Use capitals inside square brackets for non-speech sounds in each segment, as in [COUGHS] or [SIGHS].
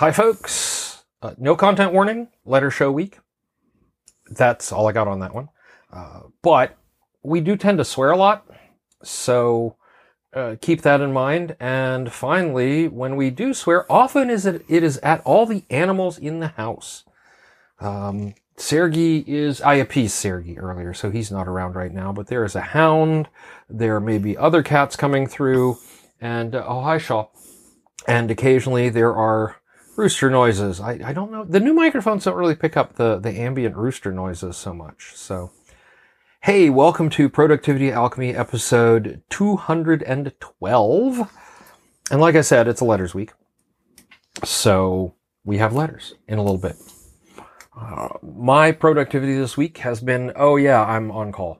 Hi, folks. Uh, no content warning, letter show week. That's all I got on that one. Uh, but we do tend to swear a lot, so uh, keep that in mind. And finally, when we do swear, often is it, it is at all the animals in the house. Um, Sergey is, I appeased Sergey earlier, so he's not around right now, but there is a hound. There may be other cats coming through, and, uh, oh, hi, Shaw. And occasionally there are rooster noises. I, I don't know. The new microphones don't really pick up the, the ambient rooster noises so much. So, hey, welcome to Productivity Alchemy episode 212. And like I said, it's a letters week. So we have letters in a little bit. Uh, my productivity this week has been, oh yeah, I'm on call.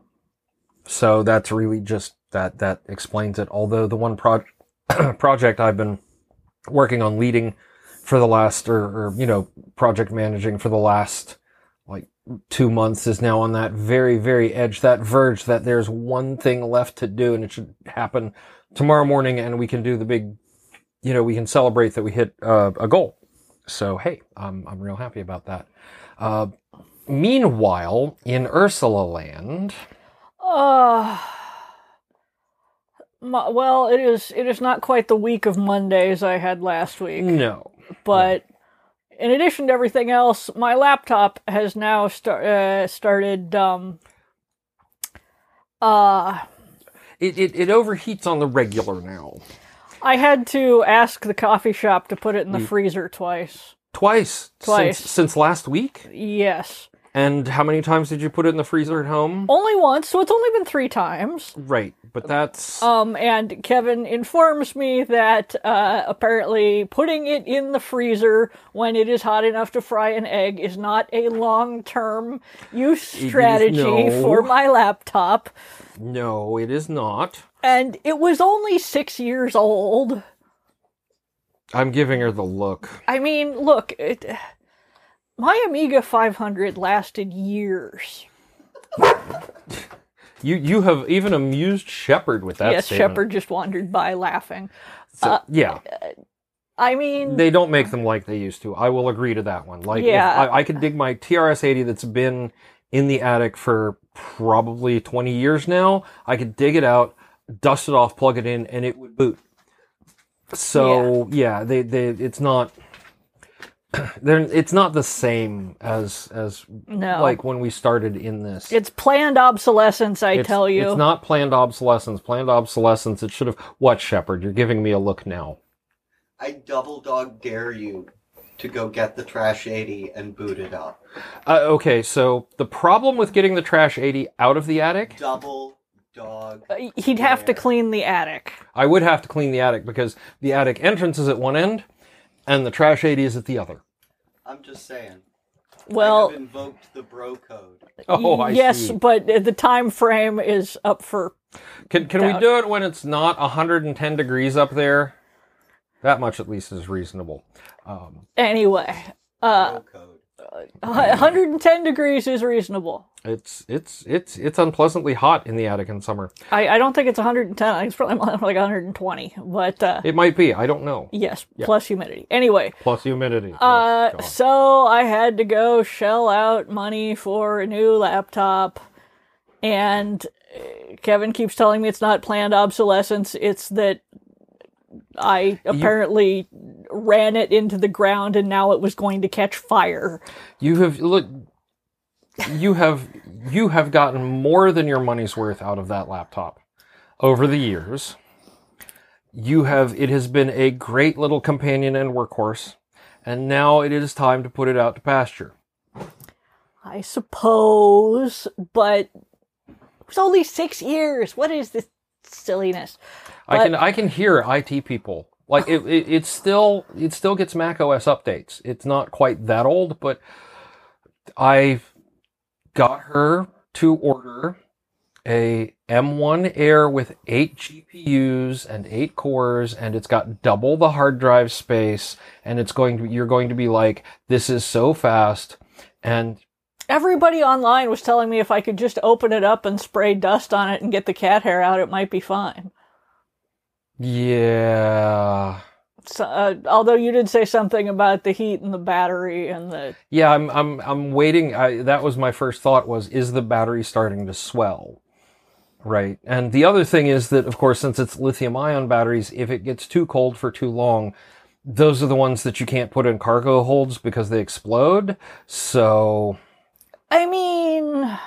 So that's really just that, that explains it. Although the one pro- [CLEARS THROAT] project I've been working on leading for the last, or, or, you know, project managing for the last like two months is now on that very, very edge, that verge that there's one thing left to do and it should happen tomorrow morning and we can do the big, you know, we can celebrate that we hit uh, a goal. So, hey, I'm, I'm real happy about that. Uh, meanwhile, in Ursula land. Uh, well, it is. It is not quite the week of Mondays I had last week. No, but no. in addition to everything else, my laptop has now start, uh, started. Um, uh, it, it it overheats on the regular now. I had to ask the coffee shop to put it in the freezer twice. Twice. Twice. Since, since last week? Yes. And how many times did you put it in the freezer at home? Only once, so it's only been three times. Right, but that's um. And Kevin informs me that uh, apparently putting it in the freezer when it is hot enough to fry an egg is not a long-term use strategy no. for my laptop. No, it is not. And it was only six years old. I'm giving her the look. I mean, look. It, my Amiga 500 lasted years. you you have even amused Shepard with that. Yes, statement. Shepard just wandered by laughing. So, uh, yeah. I mean, they don't make them like they used to. I will agree to that one. Like, yeah. I, I could dig my TRS-80 that's been in the attic for probably 20 years now. I could dig it out, dust it off, plug it in, and it would boot. So yeah, yeah they, they, it's not [CLEARS THROAT] it's not the same as as no. like when we started in this. It's planned obsolescence, I it's, tell you. It's not planned obsolescence. Planned obsolescence. It should have. What Shepard? You're giving me a look now. I double dog dare you to go get the trash 80 and boot it up. Uh, okay, so the problem with getting the trash 80 out of the attic. Double dog. Uh, he'd dare. have to clean the attic. I would have to clean the attic because the attic entrance is at one end and the trash 80 is at the other. I'm just saying. Well, I have invoked the bro code. Oh, I yes, see. but the time frame is up for. Can can doubt. we do it when it's not 110 degrees up there? That much at least is reasonable. Um, anyway, uh, 110 degrees is reasonable. It's it's it's it's unpleasantly hot in the attic in summer. I, I don't think it's 110. I think it's probably more like 120, but uh, it might be. I don't know. Yes, yeah. plus humidity. Anyway, plus humidity. Uh, so I had to go shell out money for a new laptop, and uh, Kevin keeps telling me it's not planned obsolescence. It's that I apparently you, ran it into the ground and now it was going to catch fire. You have look you have you have gotten more than your money's worth out of that laptop over the years. You have it has been a great little companion and workhorse, and now it is time to put it out to pasture. I suppose, but it was only six years. What is this silliness? But, I can I can hear IT people like it, it. Still it still gets Mac OS updates. It's not quite that old, but I got her to order a M1 Air with eight GPUs and eight cores, and it's got double the hard drive space, and it's going to, you're going to be like, this is so fast. And everybody online was telling me if I could just open it up and spray dust on it and get the cat hair out, it might be fine. Yeah. So, uh, although you did say something about the heat and the battery and the Yeah, I'm I'm I'm waiting. I, that was my first thought was is the battery starting to swell? Right. And the other thing is that of course since it's lithium ion batteries, if it gets too cold for too long, those are the ones that you can't put in cargo holds because they explode. So, I mean,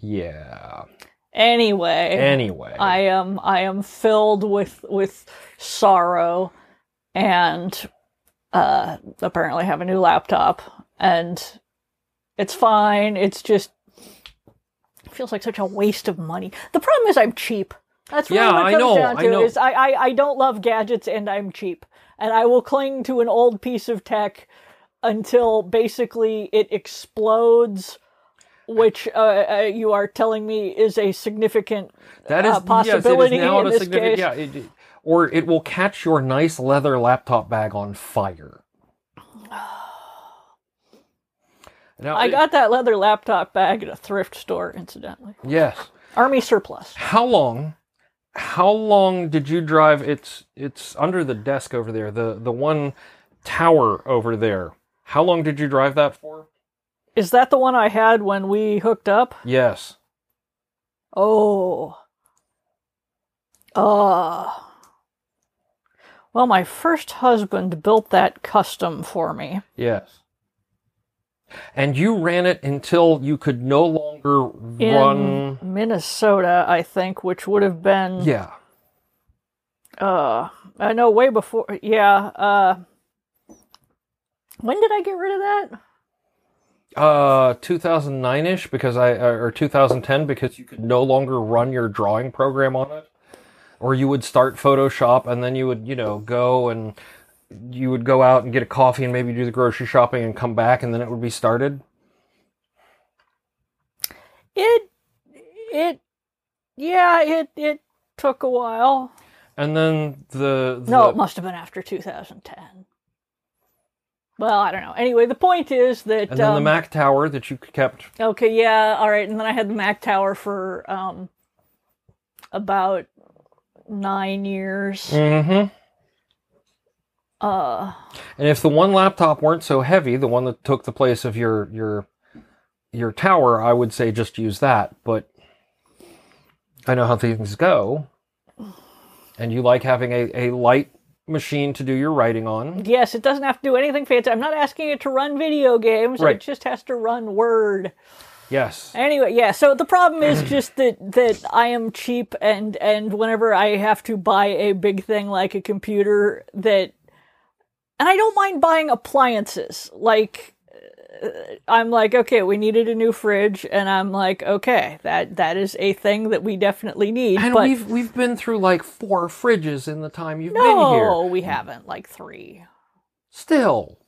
yeah. Anyway. Anyway. I am I am filled with with sorrow and uh apparently have a new laptop and it's fine. It's just it feels like such a waste of money. The problem is I'm cheap. That's really Yeah, what I it comes know, down I to know. is I, I, I don't love gadgets and I'm cheap. And I will cling to an old piece of tech until basically it explodes which uh, uh, you are telling me is a significant That is uh, possibility yes, it is now in a this significant case. yeah, it, it- or it will catch your nice leather laptop bag on fire. [SIGHS] Now, I it- got that leather laptop bag at a thrift store, incidentally. yes. Army surplus. How long? How long did you drive? It's it's under the desk over there. The the one tower over there. How long did you drive that for? Is that the one I had when we hooked up? Yes. Oh. Uh. Well, my first husband built that custom for me. Yes. And you ran it until you could no longer In run. Minnesota, I think, which would have been Yeah. uh I know way before yeah, uh when did I get rid of that? Uh, 2009 ish because I or 2010 because you could no longer run your drawing program on it, or you would start Photoshop and then you would you know go and you would go out and get a coffee and maybe do the grocery shopping and come back and then it would be started. It it yeah, it it took a while. And then the, the No, it must have been after 2010. Well, I don't know. Anyway, the point is that and then the um, Mac Tower that you kept. Okay, yeah, all right. And then I had the Mac Tower for um about nine years. Mm-hmm. Uh, And if the one laptop weren't so heavy, the one that took the place of your your your tower, I would say just use that. But I know how things go, and you like having a, a light machine to do your writing on. yes, it doesn't have to do anything fancy. I'm not asking it to run video games. Right. It just has to run Word. Yes. Anyway, yeah. So the problem is [CLEARS THROAT] just that that I am cheap, and and whenever I have to buy a big thing like a computer, that, and I don't mind buying appliances. Like, I'm like, okay, we needed a new fridge, and I'm like, okay, that that is a thing that we definitely need. And but we've we've been through like four fridges in the time you've been here. no, we haven't. Like three. Still.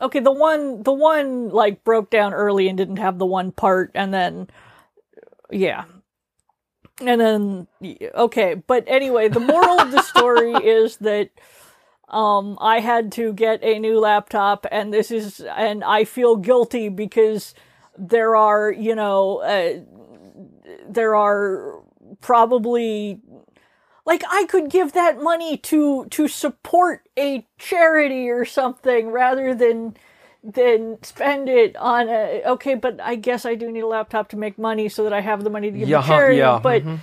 Okay, the one the one like broke down early and didn't have the one part and then yeah. And then okay, but anyway, the moral of the story [LAUGHS] is that um I had to get a new laptop and this is and I feel guilty because there are, you know, uh, there are probably like I could give that money to to support a charity or something rather than than spend it on a okay but I guess I do need a laptop to make money so that I have the money to give Yeah, to charity yeah, but mhm.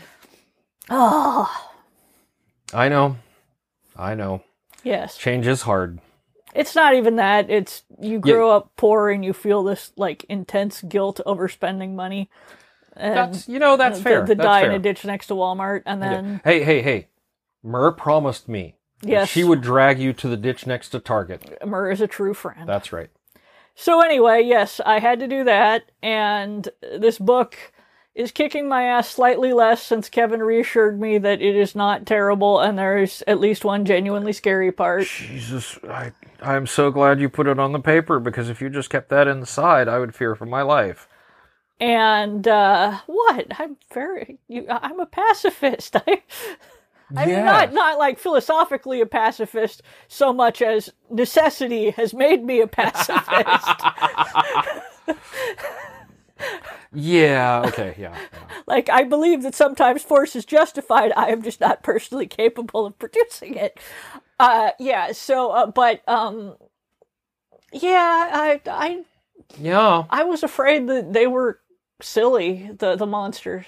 oh I know. I know. Yes Change is hard. it's not even that it's you grow up poor and you feel this like intense guilt over spending money and That's you know that's the, fair. the that's die fair. in a ditch next to Walmart and then Hey, hey, hey. Mur promised me Yes. she would drag you to the ditch next to Target. Mur is a true friend That's right. So anyway, yes, I had to do that, and this book is kicking my ass slightly less since Kevin reassured me that it is not terrible and there is at least one genuinely scary part. Jesus, I I'm so glad you put it on the paper because if you just kept that inside, I would fear for my life. And uh what? I'm very you I'm a pacifist. [LAUGHS] I I mean Yeah. not not like philosophically a pacifist so much as necessity has made me a pacifist. [LAUGHS] [LAUGHS] Yeah. Okay. Yeah. yeah. [LAUGHS] like I believe that sometimes force is justified. I am just not personally capable of producing it. Uh, yeah. So, uh, but um, yeah, I I Yeah. I was afraid that they were silly. The the monsters.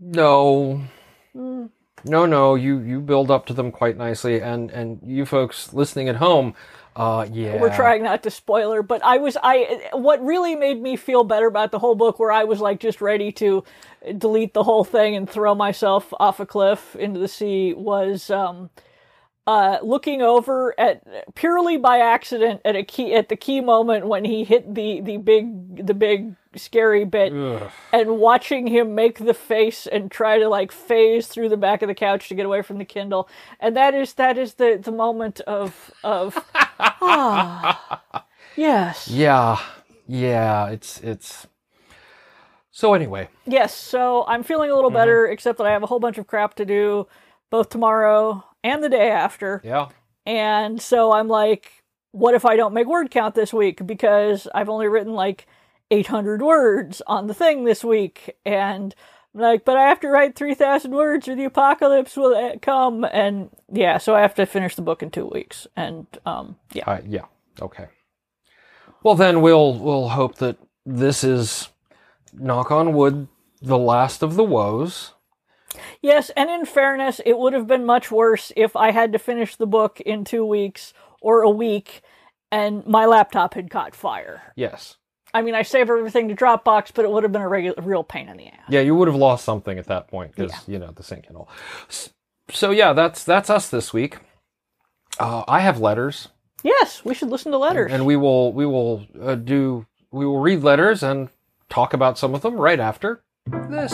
No. Mm. No, no, you you build up to them quite nicely, and and you folks listening at home, uh, yeah, We're trying not to spoiler, but I was I what really made me feel better about the whole book, where I was like just ready to delete the whole thing and throw myself off a cliff into the sea, was um, uh, looking over at purely by accident at a key at the key moment when he hit the the big the big scary bit Ugh. and watching him make the face and try to like phase through the back of the couch to get away from the Kindle. And that is that is the the moment of of [LAUGHS] ah, yes. Yeah, yeah, it's it's. So anyway, Yes, so I'm feeling a little better except that I have a whole bunch of crap to do both tomorrow and the day after. yeah, And so I'm like, what if I don't make word count this week? Because I've only written like 800 words on the thing this week. And I'm like, but I have to write 3,000 words or the apocalypse will uh, come. And yeah, so I have to finish the book in two weeks. And um, yeah. uh, yeah, okay. Well, then we'll we'll hope that this is, knock on wood, the last of the woes. Yes, and in fairness, it would have been much worse if I had to finish the book in two weeks or a week and my laptop had caught fire. Yes. I mean, I save everything to Dropbox, but it would have been a regular, real pain in the ass. Yeah, you would have lost something at that point because you know the sync and all. So yeah, that's that's us this week. Uh, I have letters, Yes, we should listen to letters. and we will we will uh, do we will read letters and talk about some of them right after this.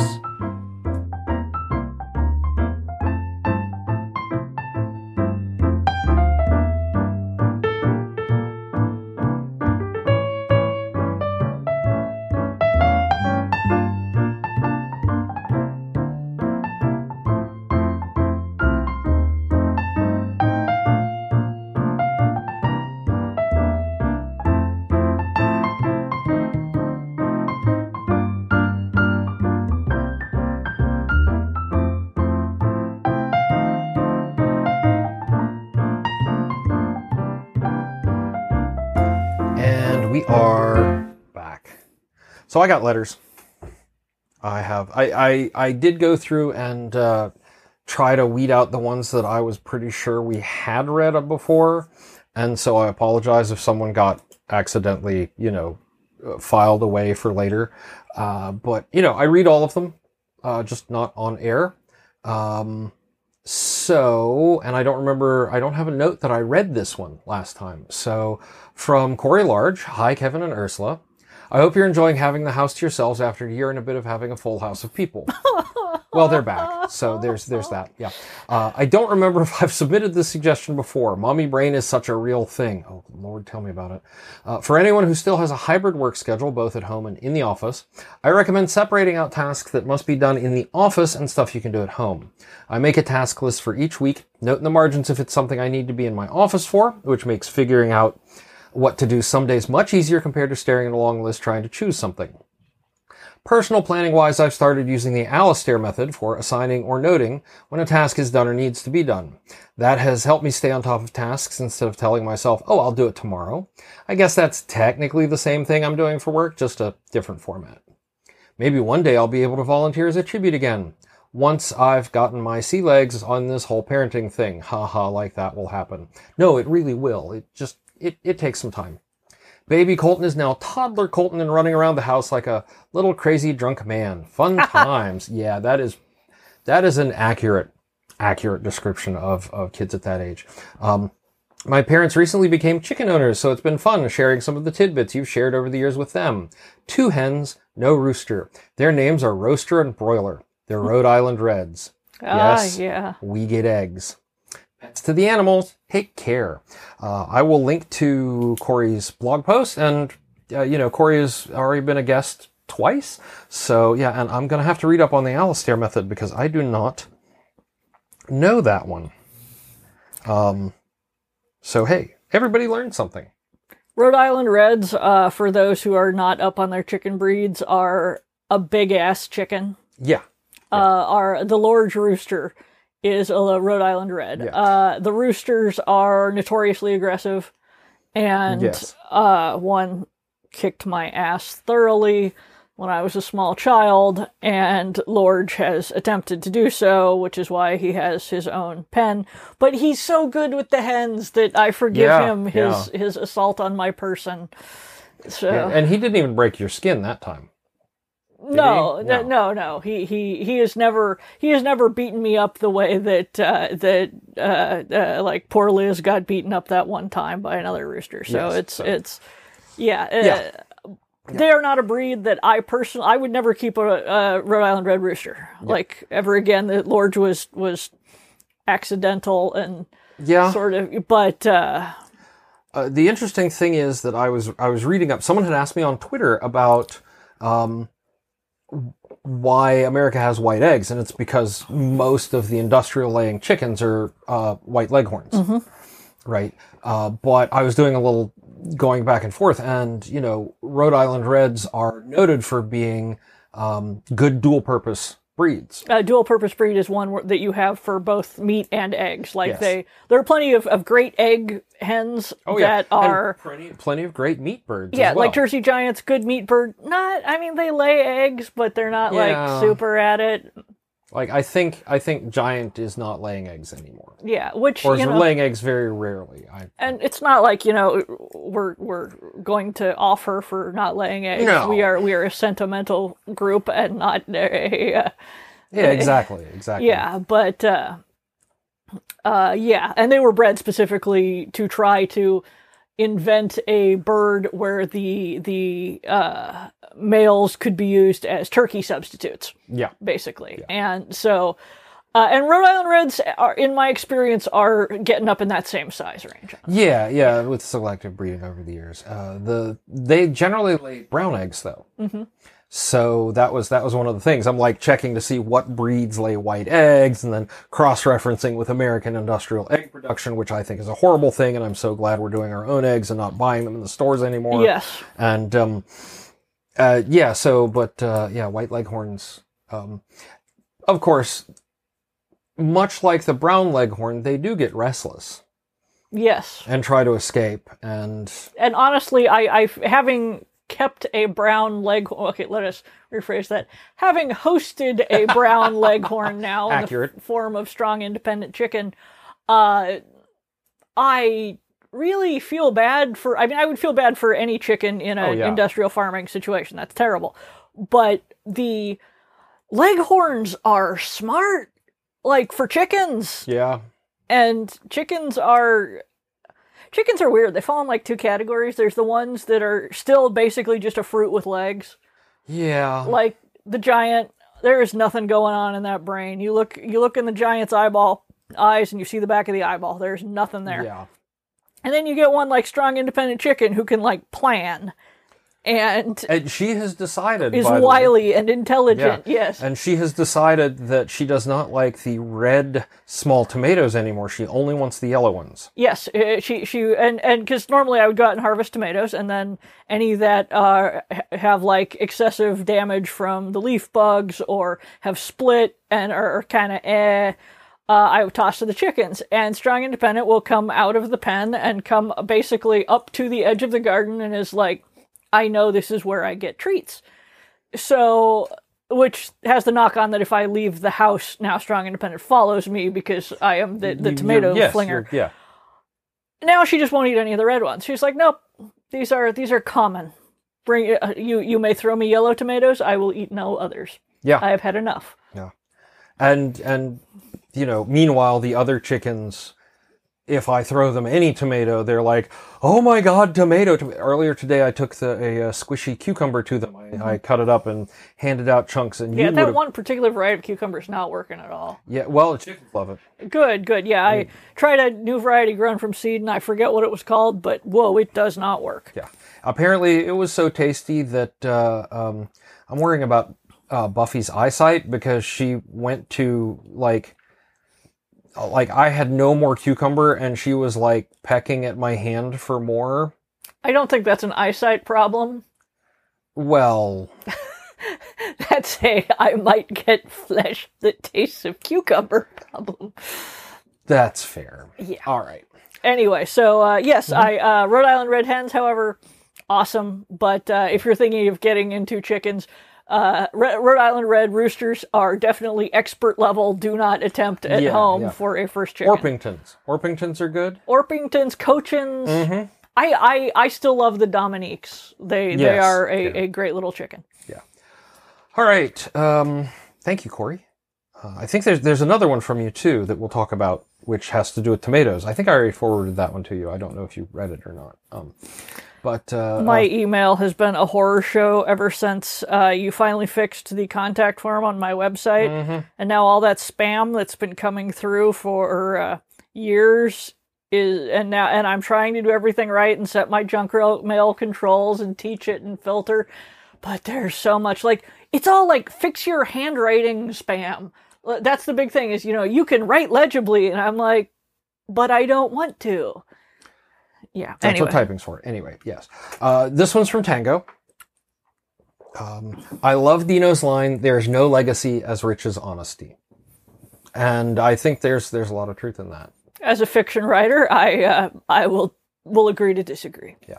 So I got letters. I have. I I, I did go through and uh, try to weed out the ones that I was pretty sure we had read before, and so I apologize if someone got accidentally, you know, uh, filed away for later. Uh, but you know, I read all of them, uh, just not on air. Um, so, and I don't remember, I don't have a note that I read this one last time. So, from Corey Large, hi Kevin and Ursula. I hope you're enjoying having the house to yourselves after a year and a bit of having a full house of people. [LAUGHS] well, they're back, so there's there's that. Yeah, uh, I don't remember [LAUGHS] if I've submitted this suggestion before. Mommy brain is such a real thing. Oh Lord, tell me about it. Uh, for anyone who still has a hybrid work schedule, both at home and in the office, I recommend separating out tasks that must be done in the office and stuff you can do at home. I make a task list for each week. Note in the margins if it's something I need to be in my office for, which makes figuring out what to do some days much easier compared to staring at a long list trying to choose something. Personal planning wise, I've started using the Alastair method for assigning or noting when a task is done or needs to be done. That has helped me stay on top of tasks instead of telling myself, oh, I'll do it tomorrow. I guess that's technically the same thing I'm doing for work, just a different format. Maybe one day I'll be able to volunteer as a tribute again. Once I've gotten my sea legs on this whole parenting thing. Haha, like that will happen. No, it really will. It just, it, it takes some time. Baby Colton is now toddler Colton and running around the house like a little crazy drunk man. Fun [LAUGHS] times. Yeah, that is, that is an accurate, accurate description of, of kids at that age. Um, my parents recently became chicken owners, so it's been fun sharing some of the tidbits you've shared over the years with them. Two hens, no rooster. Their names are Roaster and Broiler. They're Rhode Island Reds. ah, yes. yeah. We get eggs. Pets to the animals. Take care. Uh, I will link to Corey's blog post, and uh, you know Corey has already been a guest twice, so yeah, and I'm gonna have to read up on the Alastair method because I do not know that one. Um, so hey, everybody learned something. Rhode Island Reds, uh, for those who are not up on their chicken breeds, are a big ass chicken. Yeah, Uh, are the large rooster is a Rhode Island Red. Yeah. Uh, the roosters are notoriously aggressive, and Yes. uh, one kicked my ass thoroughly when I was a small child, and Lorge has attempted to do so, which is why he has his own pen. But he's so good with the hens that I forgive Yeah, him his his assault on my person. So Yeah, and he didn't even break your skin that time. No, no, No. no. He he he has never he has never beaten me up the way that uh, that uh, uh, like poor Liz got beaten up that one time by another rooster. So Yes, it's so- it's yeah. Uh, Yeah. They are not a breed that I personally I would never keep a, a Rhode Island Red Rooster like ever again. The Lorge was was accidental and Yeah. sort of, but uh, Uh, the interesting thing is that I was I was reading up. Someone had asked me on Twitter about um, why America has white eggs, and it's because most of the industrial laying chickens are uh, white leghorns, right? Uh, but I was doing a little going back and forth, and you know, Rhode Island Reds are noted for being um, good dual purpose breeds. a dual purpose breed is one that you have for both meat and eggs. Like Yes. they, there are plenty of, of great egg hens oh, that Oh, And are, plenty, plenty of great meat birds. yeah, as well. like Jersey Giants, good meat bird. Not, I mean, they lay eggs, but they're not Yeah. like super at it. Like I think I think Giant is not laying eggs anymore. Yeah, which or is you know, laying eggs very rarely. I, and it's not like you know we're we're going to offer for not laying eggs. No. We are we are a sentimental group and not a. Uh, yeah, exactly, exactly. Yeah, but uh, uh, yeah, and they were bred specifically to try to invent a bird where the the uh, males could be used as turkey substitutes, yeah, basically. And so, uh, and Rhode Island Reds, are, in my experience, are getting up in that same size range. yeah, yeah. With selective breeding over the years, uh, the they generally lay brown eggs though. Mm-hmm. So that was that was one of the things. I'm like checking to see what breeds lay white eggs, and then cross-referencing with American industrial egg production, which I think is a horrible thing. And I'm so glad we're doing our own eggs and not buying them in the stores anymore. Yes. And um, uh, yeah, so but uh, yeah, white leghorns. Um, of course, much like the brown leghorn, they do get restless Yes. and try to escape. And and honestly, I, I having kept a brown leghorn. Okay, let us rephrase that. Having hosted a [LAUGHS] brown leghorn now in the Accurate. form of strong independent chicken, uh, I really feel bad for. I mean, I would feel bad for any chicken in oh, an Oh, yeah. industrial farming situation. That's terrible. But the leghorns are smart, like for chickens yeah, and chickens are chickens are weird they fall in like two categories there's the ones that are still basically just a fruit with legs yeah, like the giant there is nothing going on in that brain you look you look in the giant's eyeball eyes and you see the back of the eyeball there's nothing there yeah. And then you get one like strong independent chicken who can like plan and And she has decided is by the way- wily and intelligent yes And she has decided that she does not like the red small tomatoes anymore. She only wants the yellow ones. Yes, uh, she she and and because normally I would go out and harvest tomatoes, and then any that uh, have like excessive damage from the leaf bugs or have split and are, are kind of eh. Uh, I toss to the chickens, and Strong Independent will come out of the pen and come basically up to the edge of the garden and is like, I know this is where I get treats. So, which has the knock on that if I leave the house, now Strong Independent follows me because I am the, the tomato yes, flinger Yeah. now she just won't eat any of the red ones. She's like, nope, these are these are common. Bring uh, you you may throw me yellow tomatoes, I will eat no others. Yeah. I have had enough. Yeah, and and you know meanwhile the other chickens if i throw them any tomato they're like oh my god tomato Tom-" earlier today i took the a, uh squishy cucumber to them I, I cut it up and handed out chunks and Mm-hmm. Yeah, you that would've- one particular variety of cucumber is not working at all. yeah well the chickens love it Good, good. Yeah, I tried a new variety grown from seed, and I forget what it was called, but whoa, it does not work. yeah apparently it was so tasty that uh, um, i'm worrying about uh, buffy's eyesight because she went to like like i had no more cucumber and she was like pecking at my hand for more I don't think that's an eyesight problem. well That [LAUGHS] That's a I might get flesh that tastes of cucumber problem. That's fair. Yeah. All right. Anyway, so uh, yes, Mm-hmm. I uh, Rhode Island Red Hens, however, awesome. But uh, if you're thinking of getting into chickens, uh, Rhode Island Red Roosters are definitely expert level. Do not attempt at Yeah, home yeah. for a first chicken. Orpingtons. Orpingtons are good. Orpingtons, Cochins. Mm-hmm. I, I I still love the Dominiques. They they are a, yeah. a great little chicken. Yeah. All right. Um, thank you, Corey. Uh, I think there's there's another one from you too that we'll talk about, which has to do with tomatoes. I think I already forwarded that one to you. I don't know if you read it or not. Um, but uh, My email has been a horror show ever since uh, you finally fixed the contact form on my website, Mm-hmm. and now all that spam that's been coming through for uh, years is, and now and I'm trying to do everything right and set my junk mail controls and teach it and filter, but there's so much like it's all like fix your handwriting spam. That's the big thing is you know you can write legibly, and I'm like, but I don't want to. Yeah. That's anyway. what typing's for. Anyway, yes. Uh, this one's from Tango. Um, I love Dino's line, there's no legacy as rich as honesty. And I think there's there's a lot of truth in that. as a fiction writer, I uh, I will will agree to disagree. Yeah.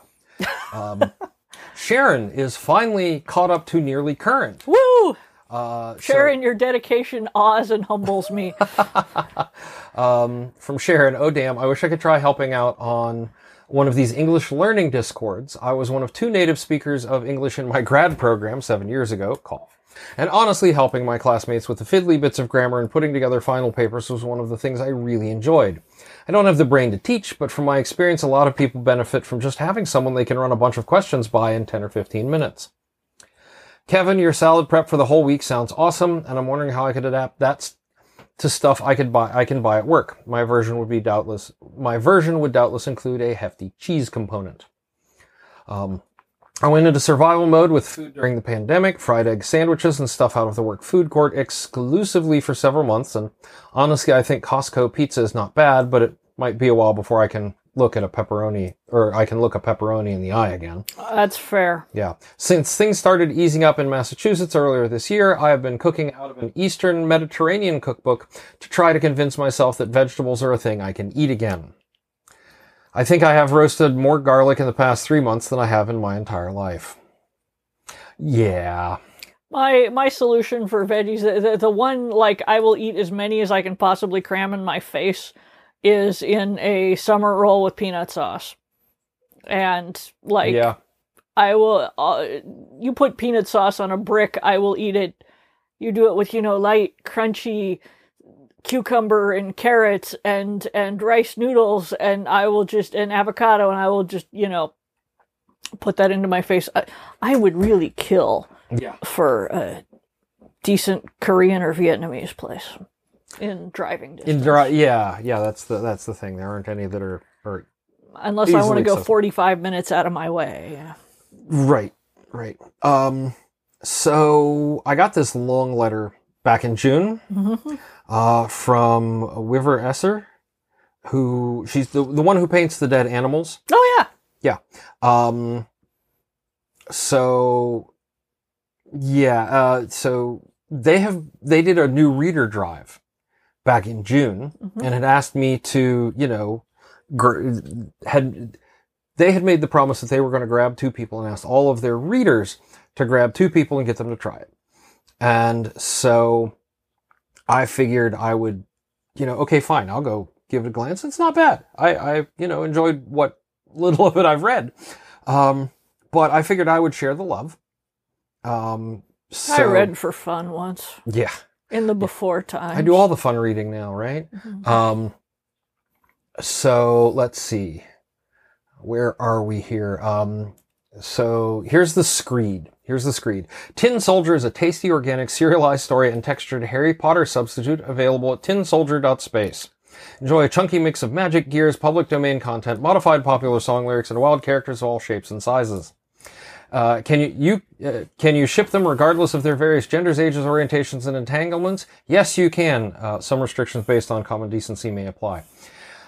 Um, [LAUGHS] Sharon is finally caught up to nearly current. Woo! Uh, so- Sharon, your dedication awes and humbles me. [LAUGHS] um, from Sharon, oh damn, I wish I could try helping out on one of these English learning discords. I was one of two native speakers of English in my [LAUGHS] grad program seven years ago, cough. And honestly, helping my classmates with the fiddly bits of grammar and putting together final papers was one of the things I really enjoyed. I don't have the brain to teach, but from my experience, a lot of people benefit from just having someone they can run a bunch of questions by in 10 or 15 minutes. Kevin, your salad prep for the whole week sounds awesome, and I'm wondering how I could adapt that to stuff I could buy I can buy at work. My version would be doubtless my version would doubtless include a hefty cheese component. Um, I went into survival mode with food during the pandemic, fried egg sandwiches and stuff out of the work food court exclusively for several months. And honestly, I think Costco pizza is not bad, but it might be a while before I can look at a pepperoni or I can look a pepperoni in the eye again. That's fair. Yeah. Since things started easing up in Massachusetts earlier this year, I have been cooking out of an Eastern Mediterranean cookbook to try to convince myself that vegetables are a thing I can eat again. I think I have roasted more garlic in the past three months than I have in my entire life. Yeah. My my solution for veggies, the, the, the one like I will eat as many as I can possibly cram in my face, is in a summer roll with peanut sauce. And like yeah. I will, uh, you put peanut sauce on a brick, I will eat it. You do it with you know light, crunchy cucumber and carrots and and rice noodles, and I will just and avocado, and I will just you know put that into my face. I, I would really kill Yeah. for a decent Korean or Vietnamese place in driving distance. In dry, yeah, yeah, that's the that's the thing. There aren't any that are, are Unless I want to go accessible. 45 minutes out of my way. Yeah. Right, right. Um, so I got this long letter back in June Mhm. uh, from Wiver Esser, who she's the the one who paints the dead animals. Oh, yeah. yeah. Um, so yeah, uh, so they have they did a new reader drive back in June Mhm. and had asked me to, you know, gr- had they had made the promise that they were going to grab two people and asked all of their readers to grab two people and get them to try it. And so I figured I would, you know, okay, fine, I'll go give it a glance. It's not bad. I, I, you know, enjoyed what little [LAUGHS] of it I've read. Um, but I figured I would share the love. Um, so, I read for fun once yeah, in the before time. I do all the fun reading now, right? Mhm. Um, so let's see. Where are we here? Um, so here's the screed. Here's the screed. Tin Soldier is a tasty, organic, serialized story and textured Harry Potter substitute available at tinsoldier.space. Enjoy a chunky mix of magic, gears, public domain content, modified popular song lyrics, and wild characters of all shapes and sizes. Uh, can you, you uh, can you ship them regardless of their various genders, ages, orientations, and entanglements? Yes, you can. Uh, some restrictions based on common decency may apply.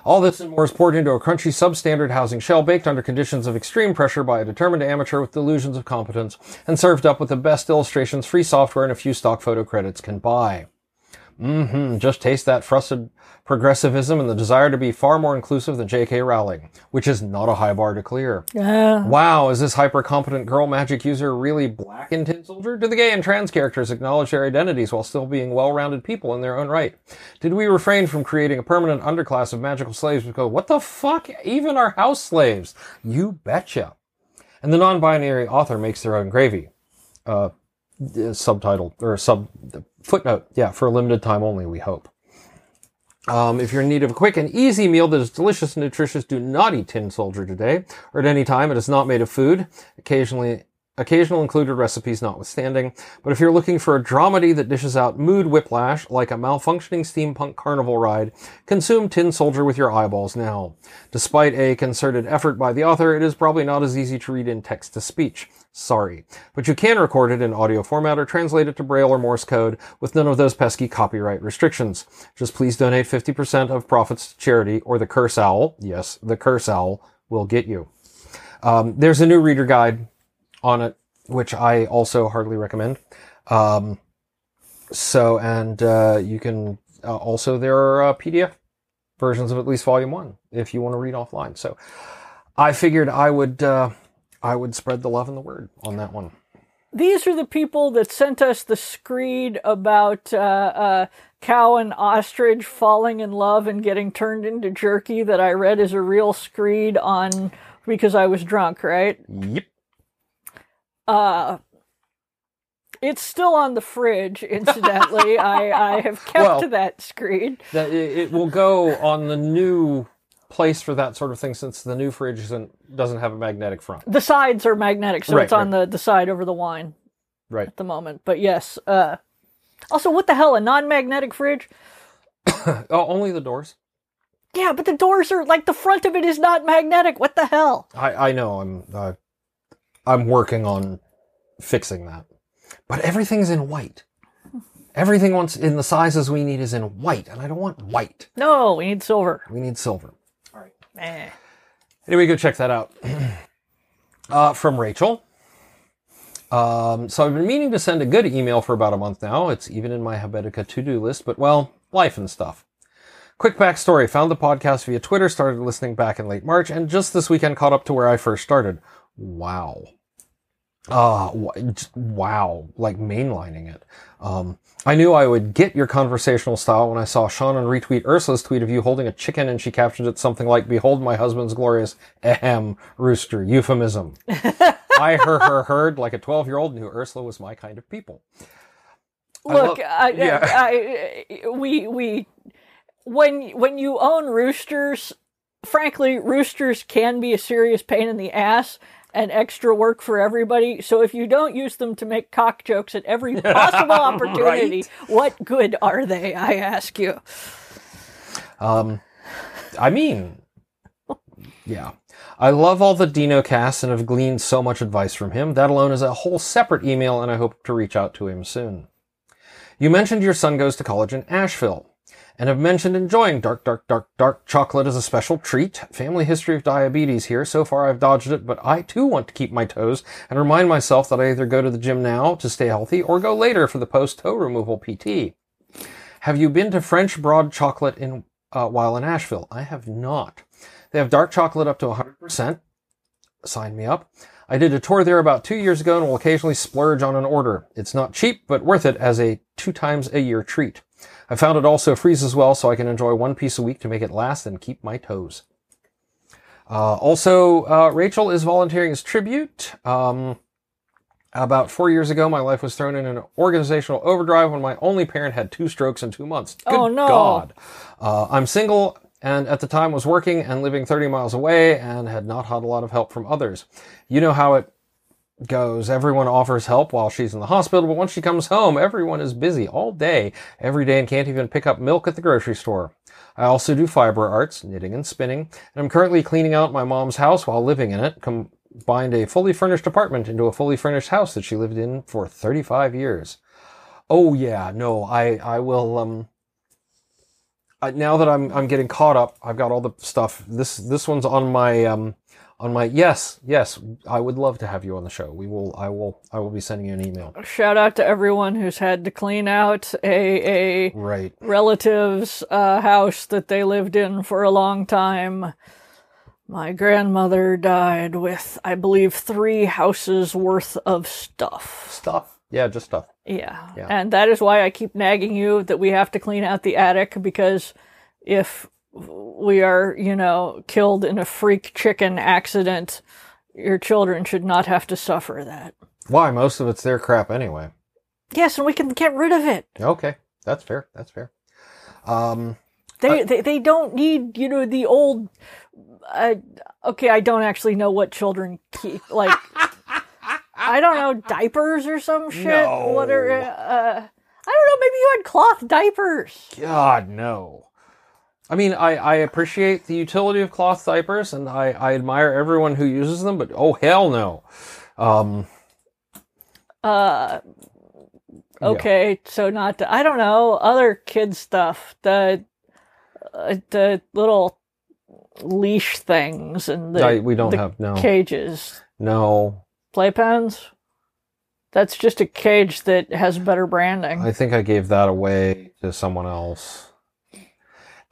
All this and more is poured into a crunchy substandard housing shell baked under conditions of extreme pressure by a determined amateur with delusions of competence and served up with the best illustrations, free software, and a few stock photo credits can buy. Mm-hmm. Just taste that frosted progressivism and the desire to be far more inclusive than J.K. Rowling, which is not a high bar to clear. Yeah. Wow, is this hyper competent girl magic user really black and Tin Soldier? Do the gay and trans characters acknowledge their identities while still being well rounded people in their own right? Did we refrain from creating a permanent underclass of magical slaves because what the fuck? Even our house slaves? You betcha. And the non binary author makes their own gravy. Uh, subtitle or sub footnote. Yeah, for a limited time only, we hope. Um, if you're in need of a quick and easy meal that is delicious and nutritious, do not eat Tin Soldier today or at any time. It is not made of food. Occasionally, occasional included recipes notwithstanding. But if you're looking for a dramedy that dishes out mood whiplash like a malfunctioning steampunk carnival ride, consume Tin Soldier with your eyeballs now. Despite a concerted effort by the author, it is probably not as easy to read in text to speech. Sorry. But you can record it in audio format or translate it to Braille or Morse code with none of those pesky copyright restrictions. Just please donate 50% of profits to charity or the Curse Owl, yes, the Curse Owl, will get you. Um, there's a new reader guide on it, which I also hardly recommend. Um, so, and uh, you can uh, also, there are uh, PDF versions of at least volume one if you want to read offline. So I figured I would uh, I would spread the love and the word on that one. These are the people that sent us the screed about uh, uh, cow and ostrich falling in love and getting turned into jerky that I read as a real screed on because I was drunk, right? Yep. Uh, it's still on the fridge, [LAUGHS] incidentally. I, I have kept Well- that screen. That it, it will go on the new place for that sort of thing since the new fridge isn't, doesn't have a magnetic front. The sides are magnetic, so Right, it's on the, the side over the wine Right. at the moment. But yes. Uh, also, what the hell? A non magnetic fridge? [COUGHS] Oh, only the doors. Yeah, but the doors are like the front of it is not magnetic. What the hell? I, I know I'm uh, I'm working on fixing that, but everything's in white. Everything wants in the sizes we need is in white, and I don't want white. No, we need silver. We need silver. Eh. Anyway, go check that out. [CLEARS THROAT] uh, from Rachel. Um, so I've been meaning to send a good email for about a month now. It's even in my Habitica to-do list, but well, life and stuff. Quick backstory. Found the podcast via Twitter, started listening back in late March, and just this weekend caught up to where I first started. Wow. Uh, wow. Like mainlining it. Um, I knew I would get your conversational style when I saw Shannon retweet Ursula's tweet of you holding a chicken and she captioned it something like, behold my husband's glorious ahem rooster euphemism. [LAUGHS] I her her heard like a 12 year old knew Ursula was my kind of people. I Look, love- I, yeah. I, I, we we when when you own roosters, frankly, roosters can be a serious pain in the ass and extra work for everybody. So if you don't use them to make cock jokes at every [LAUGHS] possible opportunity, Right. what good are they? I ask you. Um, I mean, yeah. I love all the Dino casts and have gleaned so much advice from him. That alone is a whole separate email, and I hope to reach out to him soon. You mentioned your son goes to college in Asheville, and have mentioned enjoying dark, dark, dark, dark chocolate as a special treat. Family history of diabetes here. So far I've dodged it, but I too want to keep my toes and remind myself that I either go to the gym now to stay healthy or go later for the post toe removal PT. Have you been to French Broad Chocolate in uh, while in Asheville? I have not. They have dark chocolate up to 100%. Sign me up. I did a tour there about two years ago and will occasionally splurge on an order. It's not cheap, but worth it as a two times a year treat. I found it also freezes well, so I can enjoy one piece a week to make it last and keep my toes. Uh, also, uh, Rachel is volunteering as tribute. Um, about four years ago, my life was thrown in an organizational overdrive when my only parent had two strokes in two months. Good Oh, no. God. Uh, I'm single and at the time was working and living 30 miles away and had not had a lot of help from others. You know how it goes. Everyone offers help while she's in the hospital, but once she comes home, everyone is busy all day, every day, and can't even pick up milk at the grocery store. I also do fiber arts, knitting and spinning, and I'm currently cleaning out my mom's house while living in it, combined a fully furnished apartment into a fully furnished house that she lived in for 35 years. Oh yeah, no, I, I will, um, uh, now that I'm I'm getting caught up, I've got all the stuff. This this one's on my um on my yes yes. I would love to have you on the show. We will. I will. I will be sending you an email. Shout out to everyone who's had to clean out a a Right. relative's uh, house that they lived in for a long time. My grandmother died with, I believe, three houses worth of stuff. Stuff. Yeah, just stuff. Yeah. Yeah. And that is why I keep nagging you that we have to clean out the attic because if we are, you know, killed in a freak chicken accident, your children should not have to suffer that. Why? Most of it's their crap anyway. Yes, and we can get rid of it. Okay, that's fair. That's fair. Um, They, they they don't need you know the old. Uh, okay, I don't actually know what children keep like. [LAUGHS] I don't know diapers or some shit. No. What are uh, I don't know. Maybe you had cloth diapers. God no. I mean, I, I appreciate the utility of cloth diapers, and I, I admire everyone who uses them. But oh hell no. Um, Uh, okay, so not the, I don't know other kid stuff. The uh, the little leash things and the I- we don't the have no cages. no. playpens. That's just a cage that has better branding. I think I gave that away to someone else.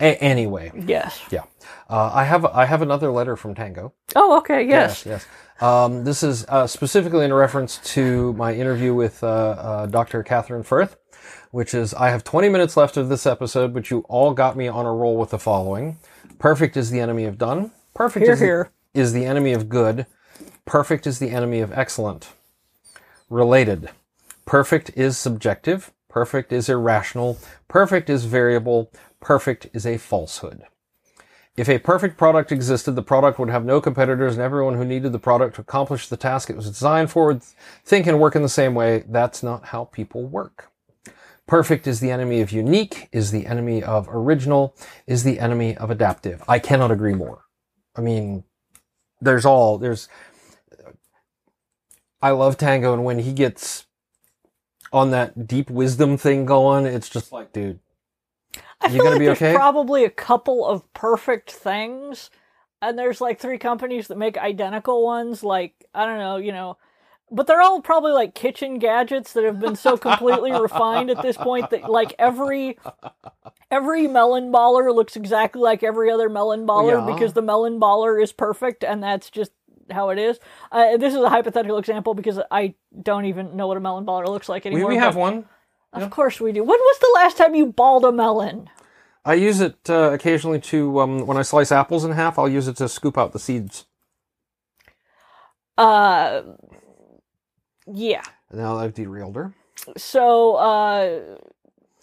A- anyway, yes. yeah, uh, I have I have another letter from Tango. Oh, okay. Yes. yes. Um, this is uh, specifically in reference to my interview with uh, uh, Dr. Catherine Firth, which is I have 20 minutes left of this episode, but you all got me on a roll with the following: Perfect is the enemy of done. Perfect Here, is, the, is the enemy of good. Perfect is the enemy of excellent. Related. Perfect is subjective. Perfect is irrational. Perfect is variable. Perfect is a falsehood. If a perfect product existed, the product would have no competitors and everyone who needed the product to accomplish the task it was designed for would think and work in the same way. That's not how people work. Perfect is the enemy of unique, is the enemy of original, is the enemy of adaptive. I cannot agree more. I mean, there's all, there's, I love Tango and when he gets on that deep wisdom thing going, it's just like, dude, I You feel gonna like be there's okay? probably a couple of perfect things, and there's like three companies that make identical ones. Like I don't know, you know, but they're all probably like kitchen gadgets that have been so completely refined at this point that like every every melon baller looks exactly like every other melon baller Yeah. because the melon baller is perfect, and that's just how it is. Uh, this is a hypothetical example because I don't even know what a melon baller looks like anymore. we have but- one. Of course we do. When was the last time you balled a melon? I use it uh, occasionally to um, when I slice apples in half. I'll use it to scoop out the seeds. Uh, yeah. Now I've derailed her. So, uh,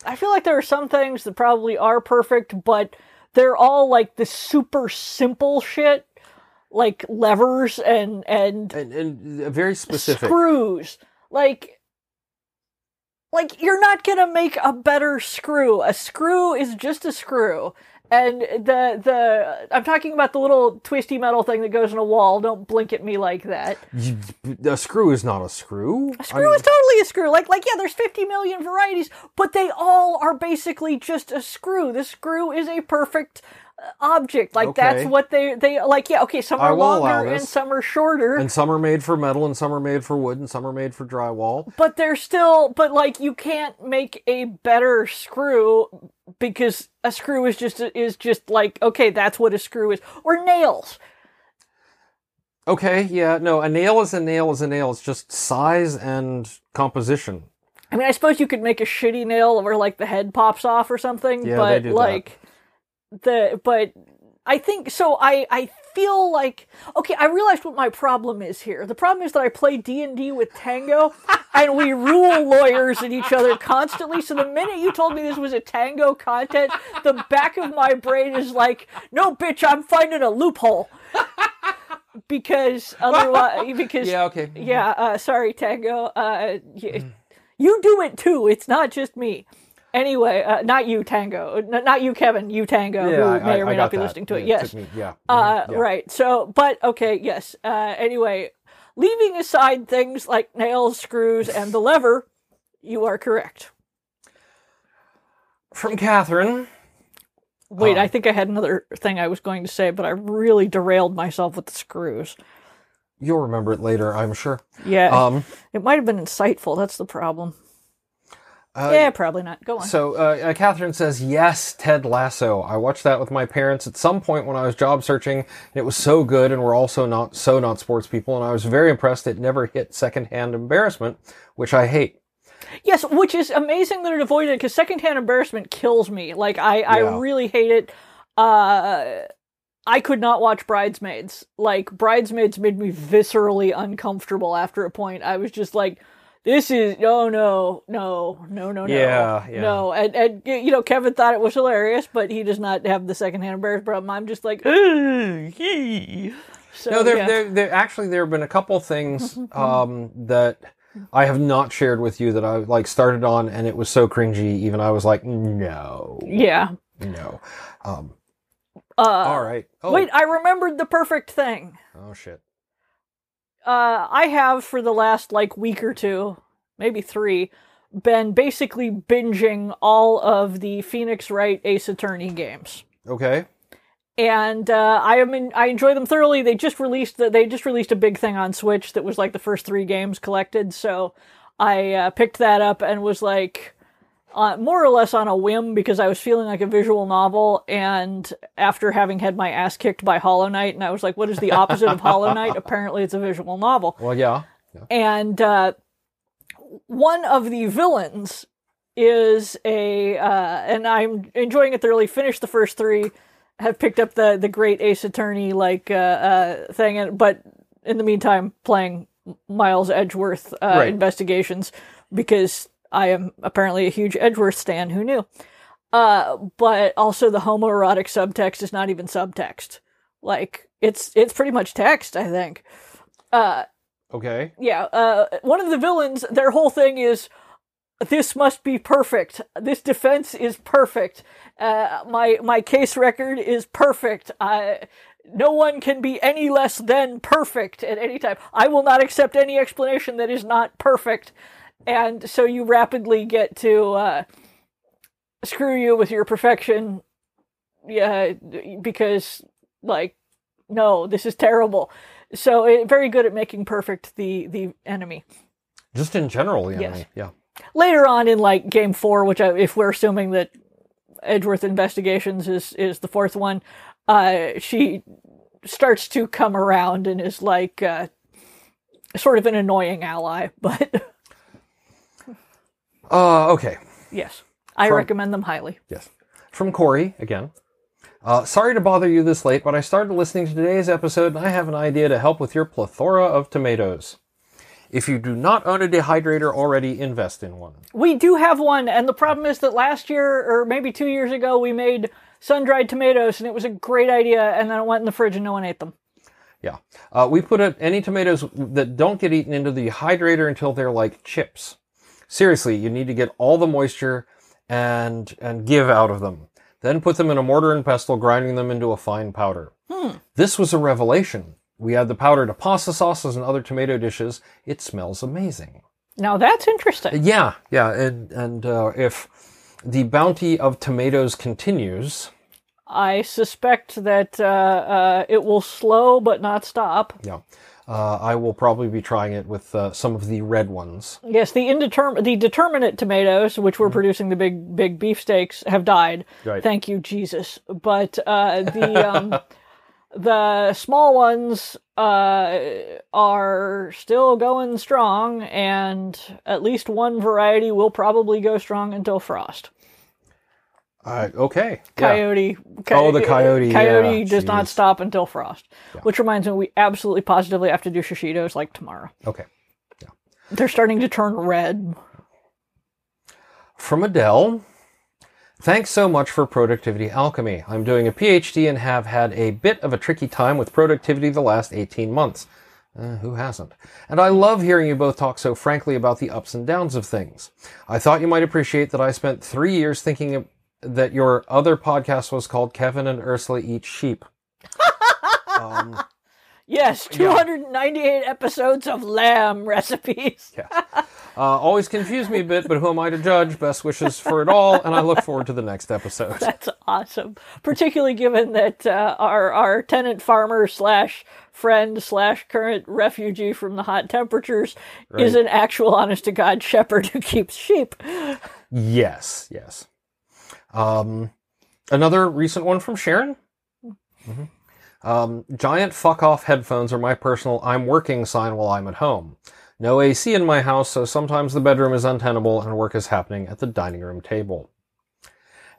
I feel like there are some things that probably are perfect, but they're all like the super simple shit, like levers and and and, and uh, very specific. screws. Like, like you're not gonna make a better screw. A screw is just a screw. And the the I'm talking about the little twisty metal thing that goes in a wall. Don't blink at me like that. A screw is not a screw. A screw is totally a screw. Like like yeah, there's 50 million varieties, but they all are basically just a screw. The screw is a perfect object. Like that's what they they like. Yeah, okay. Some are longer and some are shorter. and some are made for metal, and some are made for wood, and some are made for drywall. but they're still but like you can't make a better screw because a screw is just is just like okay that's what a screw is or nails Okay, yeah, no, a nail is a nail is a nail. It's just size and composition. i mean i suppose you could make a shitty nail where like the head pops off or something Yeah, they but do that. The but i think so i i feel like okay i realized what my problem is here. The problem is that i play d&d with tango [LAUGHS] and we rule lawyers at each other constantly. So the minute you told me this was a tango content the back of my brain is like no bitch i'm finding a loophole. Because otherwise [LAUGHS] because Yeah, okay. yeah uh, sorry tango uh, y- you do it too. It's not just me anyway uh, not you tango N- not you kevin you tango Yeah, who I- may or may not be that. listening to it Yeah, yes me- yeah. uh, mhm, yeah. right so but okay yes uh, anyway leaving aside things like nails screws and the lever you are correct From Catherine, Wait, Um, I think I had another thing I was going to say, but I really derailed myself with the screws. You'll remember it later, I'm sure. Yeah, Um, it might have been insightful. That's the problem. Uh, yeah, probably not. Go on. So uh, uh, Catherine says, "Yes, Ted Lasso. I watched that with my parents at some point when I was job searching, and it was so good. And we're also not so not sports people, and I was very impressed. It never hit secondhand embarrassment, which I hate. Yes, which is amazing that it avoided because secondhand embarrassment kills me. Like I, I Yeah. really hate it. Uh, I could not watch Bridesmaids. Like Bridesmaids made me viscerally uncomfortable after a point. I was just like, "This is no, no, no, no, no, no, Yeah, yeah. no." And and you know, Kevin thought it was hilarious, but he does not have the secondhand embarrassment problem. I'm just like, "Ugh, yee." so No, there, yeah. there, there. Actually, there have been a couple things [LAUGHS] um, that I have not shared with you that I like started on, and it was so cringy. Even I was like, no, yeah. no. Um, Uh, all right. Oh, Wait, I remembered the perfect thing. Oh shit. Uh, I have for the last like week or two, maybe three, been basically binging all of the Phoenix Wright Ace Attorney games, Okay. and uh, I am in, I enjoy them thoroughly. They just released the, they just released a big thing on Switch that was like the first three games collected, so I uh, picked that up and was like. Uh, more or less on a whim because I was feeling like a visual novel, and after having had my ass kicked by Hollow Knight, and I was like, "What is the opposite of Hollow Knight?" [LAUGHS] Apparently, it's a visual novel Well, yeah. and uh, one of the villains is a uh, and I'm enjoying it thoroughly. Finished the first three, have picked up the the Great Ace Attorney like uh, uh, thing, and but in the meantime playing Miles Edgeworth uh, Right. investigations because I am apparently a huge Edgeworth stan. Who knew? Uh, but also the homoerotic subtext is not even subtext. Like it's it's pretty much text. I think. Uh, Okay. yeah, uh, one of the villains, their whole thing is, this must be perfect. This defense is perfect. Uh, my my case record is perfect. I, no one can be any less than perfect at any time. I will not accept any explanation that is not perfect. And so you rapidly get to uh, screw you with your perfection. Yeah, because like, no, this is terrible. So it, very good at making perfect the the enemy. Just in general, the Yes. enemy. Yeah. Later on in like game four, which I, if we're assuming that Edgeworth Investigations is is the fourth one, uh, she starts to come around and is like uh, sort of an annoying ally. [LAUGHS] But Uh, okay. yes, I From- recommend them highly. Yes. From Corey, again. Uh, sorry to bother you this late, but I started listening to today's episode and I have an idea to help with your plethora of tomatoes. If you do not own a dehydrator already, invest in one. We do have one, and the problem is that last year or maybe two years ago we made sun dried tomatoes, and it was a great idea, and then it went in the fridge and no one ate them. Yeah. Uh, we put it, any tomatoes that don't get eaten into the hydrator until they're like chips. Seriously, you need to get all the moisture and and give out of them. Then put them in a mortar and pestle, grinding them into a fine powder. This was a revelation. We add the powder to pasta sauces and other tomato dishes. It smells amazing. Now that's interesting. Yeah, yeah, and and uh, if the bounty of tomatoes continues, I suspect that uh, uh, it will slow but not stop. yeah, uh, I will probably be trying it with uh, some of the red ones. Yes, the indeterm- the determinate tomatoes, which were producing the big big beefsteaks, have died. Right. Thank you, Jesus. But uh, the um, [LAUGHS] the small ones uh, are still going strong, and at least one variety will probably go strong until frost. Uh, okay. Yeah. Coyote. Oh, the coyote, Coyote yeah, does not stop until frost. Which reminds me, we absolutely positively have to do shishitos like tomorrow. Okay. Yeah. They're starting to turn red. From Adele. Thanks so much for Productivity Alchemy. I'm doing a PhD and have had a bit of a tricky time with productivity the last 18 months. Uh, who hasn't? And I love hearing you both talk so frankly about the ups and downs of things. I thought you might appreciate that I spent three years thinking of, that your other podcast was called Kevin and Ursula Eat Sheep. [LAUGHS] um, Yes, 298 episodes of lamb recipes. Yeah. Uh, always confuse me a bit, but who am I to judge? Best wishes for it all, and I look forward to the next episode. That's awesome. Particularly given that uh, our our tenant farmer slash friend slash current refugee from the hot temperatures is an actual honest to god shepherd who keeps sheep. Yes, yes. Um, another recent one from Sharon. Mhm. Um, giant fuck off headphones are my personal I'm working sign while I'm at home. No AC in my house, so sometimes the bedroom is untenable and work is happening at the dining room table.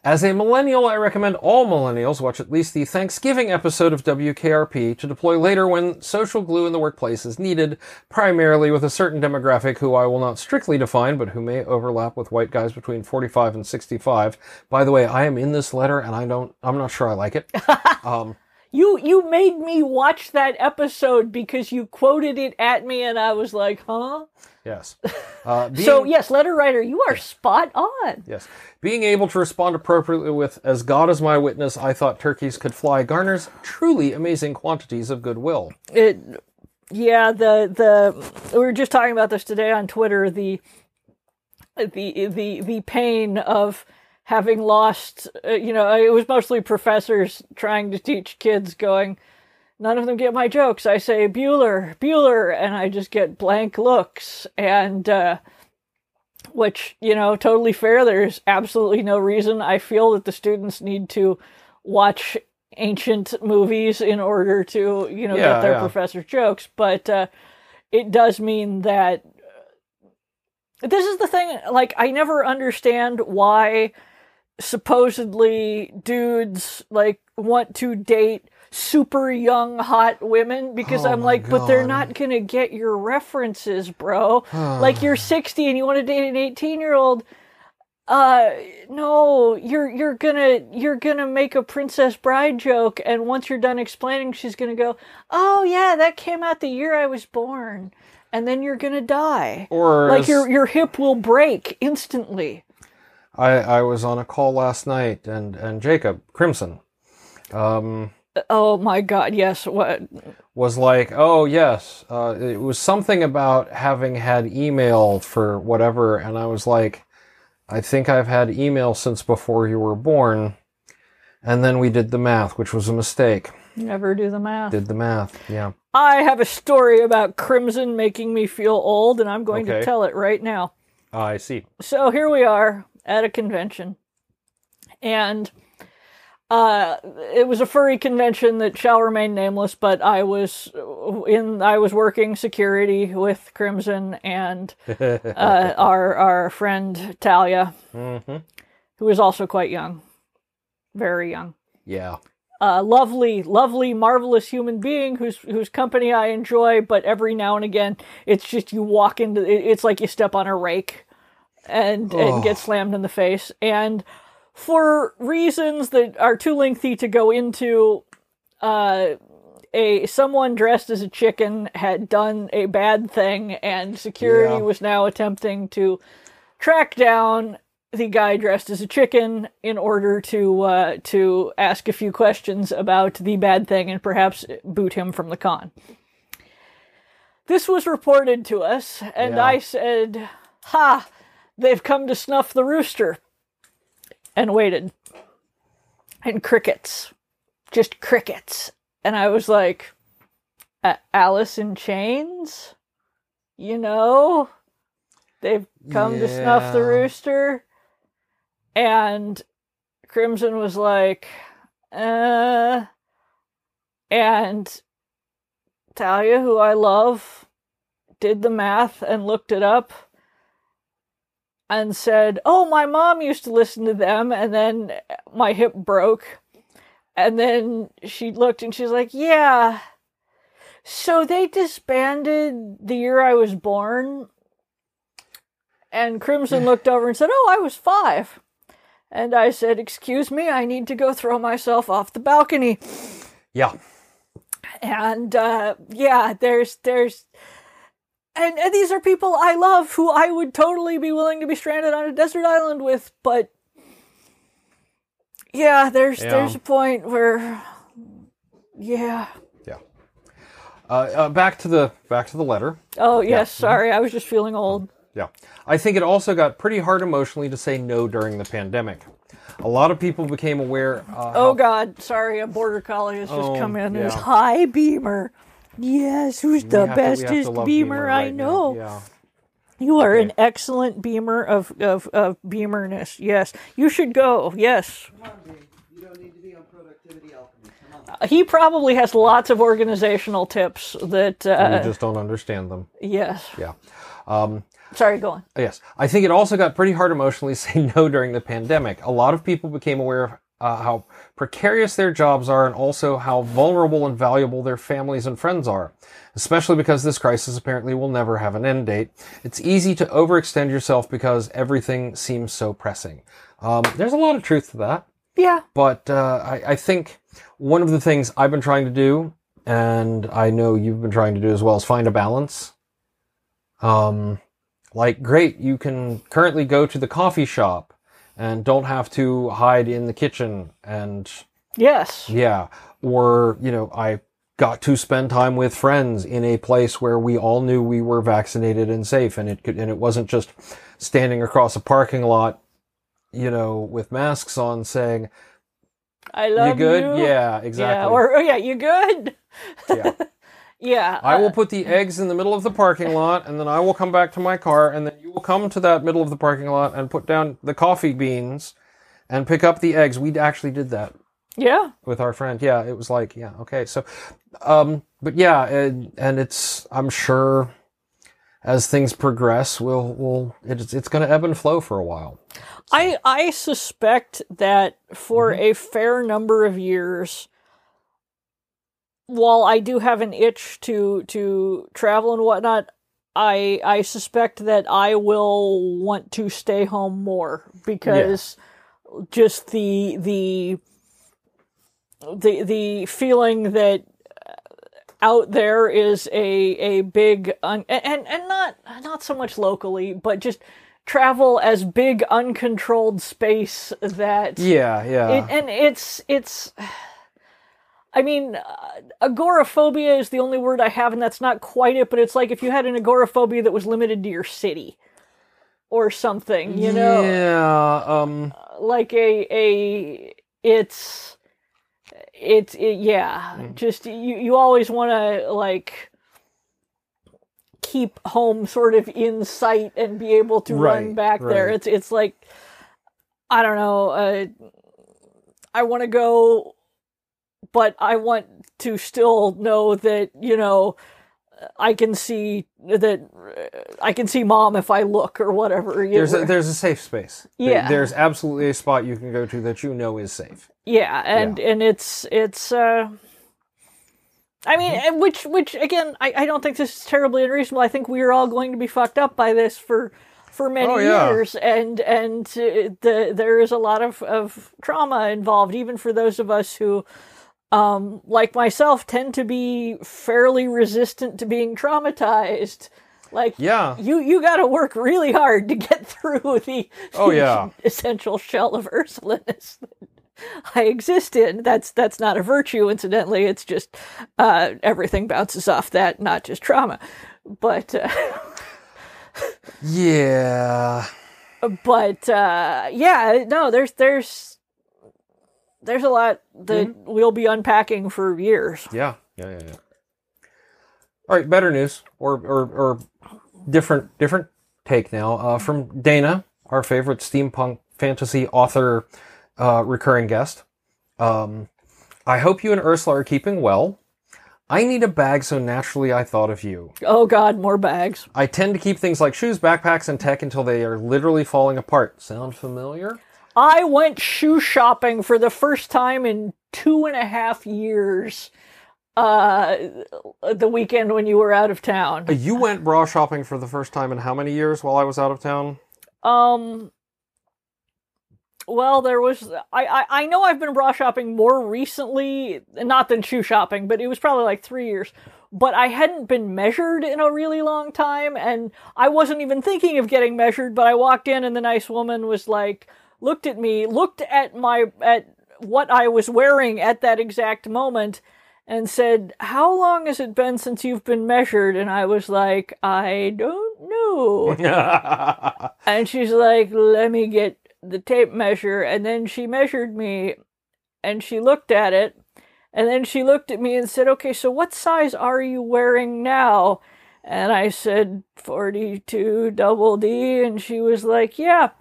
As a millennial, I recommend all millennials watch at least the Thanksgiving episode of WKRP to deploy later when social glue in the workplace is needed, primarily with a certain demographic who I will not strictly define, but who may overlap with white guys between 45 and 65. By the way, I am in this letter and I don't, I'm not sure I like it. [LAUGHS] Um, You you made me watch that episode because you quoted it at me and I was like, huh? yes. [LAUGHS] Uh, being- So yes, letter writer, you are spot on. Yes. Being able to respond appropriately with, as God is my witness, I thought turkeys could fly garners truly amazing quantities of goodwill. It yeah, the the we were just talking about this today on Twitter, the the the the pain of having lost uh, you know, it was mostly professors trying to teach kids going none of them get my jokes. I say Bueller, Bueller and I just get blank looks and uh which, you know, totally fair. There's absolutely no reason I feel that the students need to watch ancient movies in order to, you know, Yeah, get their yeah. professor's jokes. But uh, it does mean that uh, this is the thing. Like, I never understand why supposedly dudes like want to date super young hot women because Oh I'm like, but they're not gonna get your references, bro. [SIGHS] like you're 60 and you want to date an 18 year old. Uh, no, you're you're gonna you're gonna make a Princess Bride joke, and once you're done explaining, she's gonna go, "Oh yeah, that came out the year I was born," and then you're gonna die. Or like your your hip will break instantly. I, I was on a call last night and, and Jacob Crimson um, Oh my God, yes. What? was like, oh, yes, uh, it was something about having had email for whatever. And I was like, I think I've had email since before you were born. And then we did the math, which was a mistake. Never do the math. Did the math, yeah. I have a story about Crimson making me feel old, and I'm going to tell it right now. I see. so here we are at a convention. And uh it was a furry convention that shall remain nameless but i was in i was working security with crimson and [LAUGHS] uh, our our friend talia hmm who is also quite young very young. Yeah. uh, lovely, lovely, marvelous human being whose whose company I enjoy, but every now and again, it's just you walk into it's like you step on a rake and Oh. and get slammed in the face. And for reasons that are too lengthy to go into, uh, a someone dressed as a chicken had done a bad thing, and security Yeah. was now attempting to track down the guy dressed as a chicken in order to uh, to ask a few questions about the bad thing and perhaps boot him from the con. This was reported to us, and Yeah. I said, "Ha! They've come to snuff the rooster," and waited. And crickets, just crickets, and I was like, "Alice in Chains." You know, they've come to snuff the rooster. And Crimson was like, uh, and Talia, who I love, did the math and looked it up and said, Oh, my mom used to listen to them. And then my hip broke. And then she looked and she's like, Yeah. So they disbanded the year I was born. And Crimson looked over and said, Oh, I was five. And I said, Excuse me, I need to go throw myself off the balcony. Yeah. And uh, yeah, there's, there's, and, and these are people I love who I would totally be willing to be stranded on a desert island with, but yeah, there's, Yeah. there's a point where, yeah. Uh, uh, back to the back to the letter. Oh yes, sorry, I was just feeling old. Yeah. I think it also got pretty hard emotionally to say no during the pandemic. A lot of people became aware. Uh, Oh God, sorry, a border collie has just Oh, come in. yeah. It's, Hi, Beamer. Yes, who's we the to- we have to bestest love Beamer, I right now. know. Yeah. You are an excellent Beamer of of of Beamerness. Yes, you should go. Yes, on, Dave. You don't need to be on productivity alchemy. Come on. he probably has lots of organizational tips that. We Uh, just don't understand them. yes. Yeah. Um, Sorry, go on. Yes, I think it also got pretty hard emotionally [LAUGHS] to say no during the pandemic. A lot of people became aware of uh, how precarious their jobs are and also how vulnerable and valuable their families and friends are, especially because this crisis apparently will never have an end date. It's easy to overextend yourself because everything seems so pressing. Um, there's a lot of truth to that. Yeah. But uh, I, I think one of the things I've been trying to do, and I know you've been trying to do as well, is find a balance. Um, like, great, you can currently go to the coffee shop and don't have to hide in the kitchen. And Yes. yeah, or, you know, I got to spend time with friends in a place where we all knew we were vaccinated and safe. And it could, and it wasn't just standing across a parking lot, you know, with masks on saying, I love you good? you. Yeah, exactly. Yeah. Or oh, yeah, you good? Yeah. [LAUGHS] Yeah. I will uh, put the eggs in the middle of the parking lot, and then I will come back to my car, and then you will come to that middle of the parking lot and put down the coffee beans and pick up the eggs. We actually did that yeah. with our friend. Yeah, it was like, yeah, okay. So, um, but yeah, and, and it's, I'm sure as things progress, we'll, we'll, it's, it's going to ebb and flow for a while. I I suspect that for Mm-hmm. a fair number of years, while I do have an itch to to travel and whatnot, I I suspect that I will want to stay home more because just the the the the feeling that uh, out there is a a big un- and and not not so much locally, but just travel as big uncontrolled space that Yeah, yeah. it, and it's it's I mean, uh, agoraphobia is the only word I have, and that's not quite it. But it's like if you had an agoraphobia that was limited to your city, or something, you know, Yeah, um, like a a it's it's it, yeah, Mm. just you you always want to like keep home sort of in sight and be able to run Right, back there. It's it's like I don't know. Uh, I want to go, but I want to still know that you know I can see that uh, I can see mom if I look or whatever. there's know. a, there's a safe space. There- Yeah. There's absolutely a spot you can go to that you know is safe. Yeah, and and it's it's uh I mean, Mm-hmm. which which again, I, I don't think this is terribly unreasonable. I think we are all going to be fucked up by this for for many Oh, yeah. years, and and uh, the there is a lot of of trauma involved, even for those of us who, um, like myself, tend to be fairly resistant to being traumatized. Like, Yeah. you you got to work really hard to get [LAUGHS] through the Oh, yeah. [LAUGHS] essential shell of Ursulinus [LAUGHS] that I exist in. That's that's not a virtue, incidentally. It's just uh, everything bounces off that, not just trauma. But uh, Yeah. but uh, yeah, no, there's there's there's a lot that Mm-hmm. we'll be unpacking for years. Yeah. Yeah. Yeah. yeah. All right. Better news, or or or different different take now uh, from Dana, our favorite steampunk fantasy author, uh, recurring guest. Um, I hope you and Ursula are keeping well. I need a bag, so naturally I thought of you. Oh God, more bags. I tend to keep things like shoes, backpacks, and tech until they are literally falling apart. Sound familiar? I went shoe shopping for the first time in two and a half years. Uh, the weekend when you were out of town. Uh, You went bra shopping for the first time in how many years while I was out of town? Um. Well, there was. I, I I know I've been bra shopping more recently, not than shoe shopping, but it was probably like three years. But I hadn't been measured in a really long time, and I wasn't even thinking of getting measured. But I walked in, and the nice woman was like, looked at me, looked at my at what I was wearing at that exact moment, and said, How long has it been since you've been measured? And I was like, I don't know. [LAUGHS] and she's like, Let me get the tape measure. And then she measured me and she looked at it. And then she looked at me and said, Okay, so what size are you wearing now? And I said, 42 double D. And she was like, Yeah,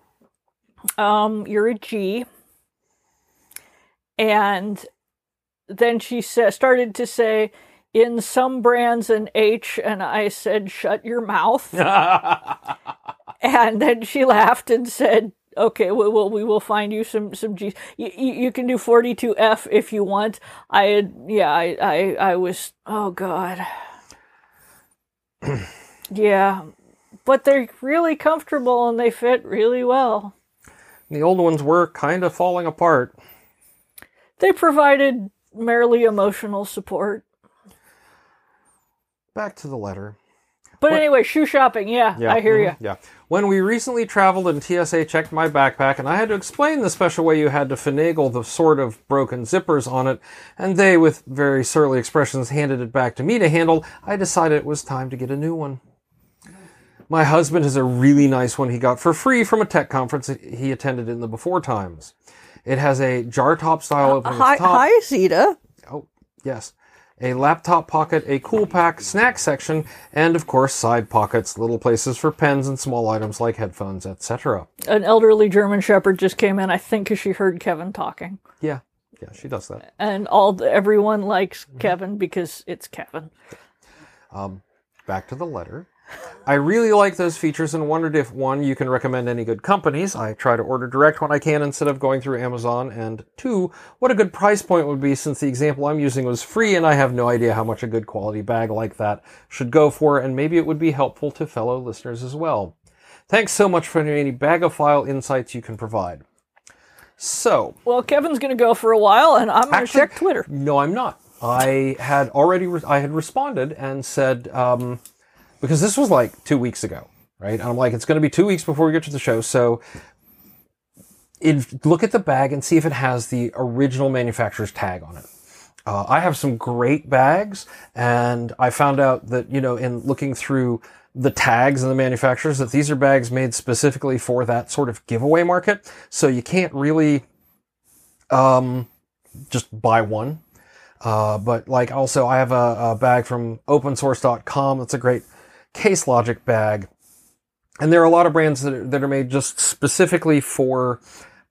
um, you're a G. And then she sa- started to say, in some brands an H, and I said, shut your mouth. [LAUGHS] and then she laughed and said, okay, we will, we will find you some, some G's. You, you, can do 42F if you want. I had, yeah, I, I, I was, oh God. [CLEARS THROAT] yeah. But they're really comfortable and they fit really well. The old ones were kind of falling apart. They provided merely emotional support. Back to the letter. But What- anyway, shoe shopping, yeah, I hear mhm, you. Yeah. When we recently traveled and TSA checked my backpack, and I had to explain the special way you had to finagle the sort of broken zippers on it, and they, with very surly expressions, handed it back to me to handle, I decided it was time to get a new one. My husband has a really nice one he got for free from a tech conference he attended in the before times. It has a jar top style opening the top. Zeta. Oh, yes. A laptop pocket, a cool pack, snack section, and of course side pockets, little places for pens and small items like headphones, etc. An elderly German Shepherd just came in, I think, because she heard Kevin talking, Yeah, yeah, she does that. and all the, everyone likes Kevin because it's Kevin. Um, Back to the letter. I really like those features and wondered if one, you can recommend any good companies. I try to order direct when I can instead of going through Amazon. And two, what a good price point would be since the example I'm using was free and I have no idea how much a good quality bag like that should go for. And maybe it would be helpful to fellow listeners as well. Thanks so much for any bagophile insights you can provide. So, Well, Kevin's going to go for a while, and I'm going to check Twitter. no, I'm not. I had already re- I had responded and said um, because this was like two weeks ago, right? And I'm like, it's going to be two weeks before we get to the show, so look at the bag and see if it has the original manufacturer's tag on it. Uh, I have some great bags, and I found out that you know in looking through the tags and the manufacturers that these are bags made specifically for that sort of giveaway market. So you can't really um, just buy one. Uh, but like also I have a, a bag from opensource.com. That's a great case logic bag. And there are a lot of brands that are, that are made just specifically for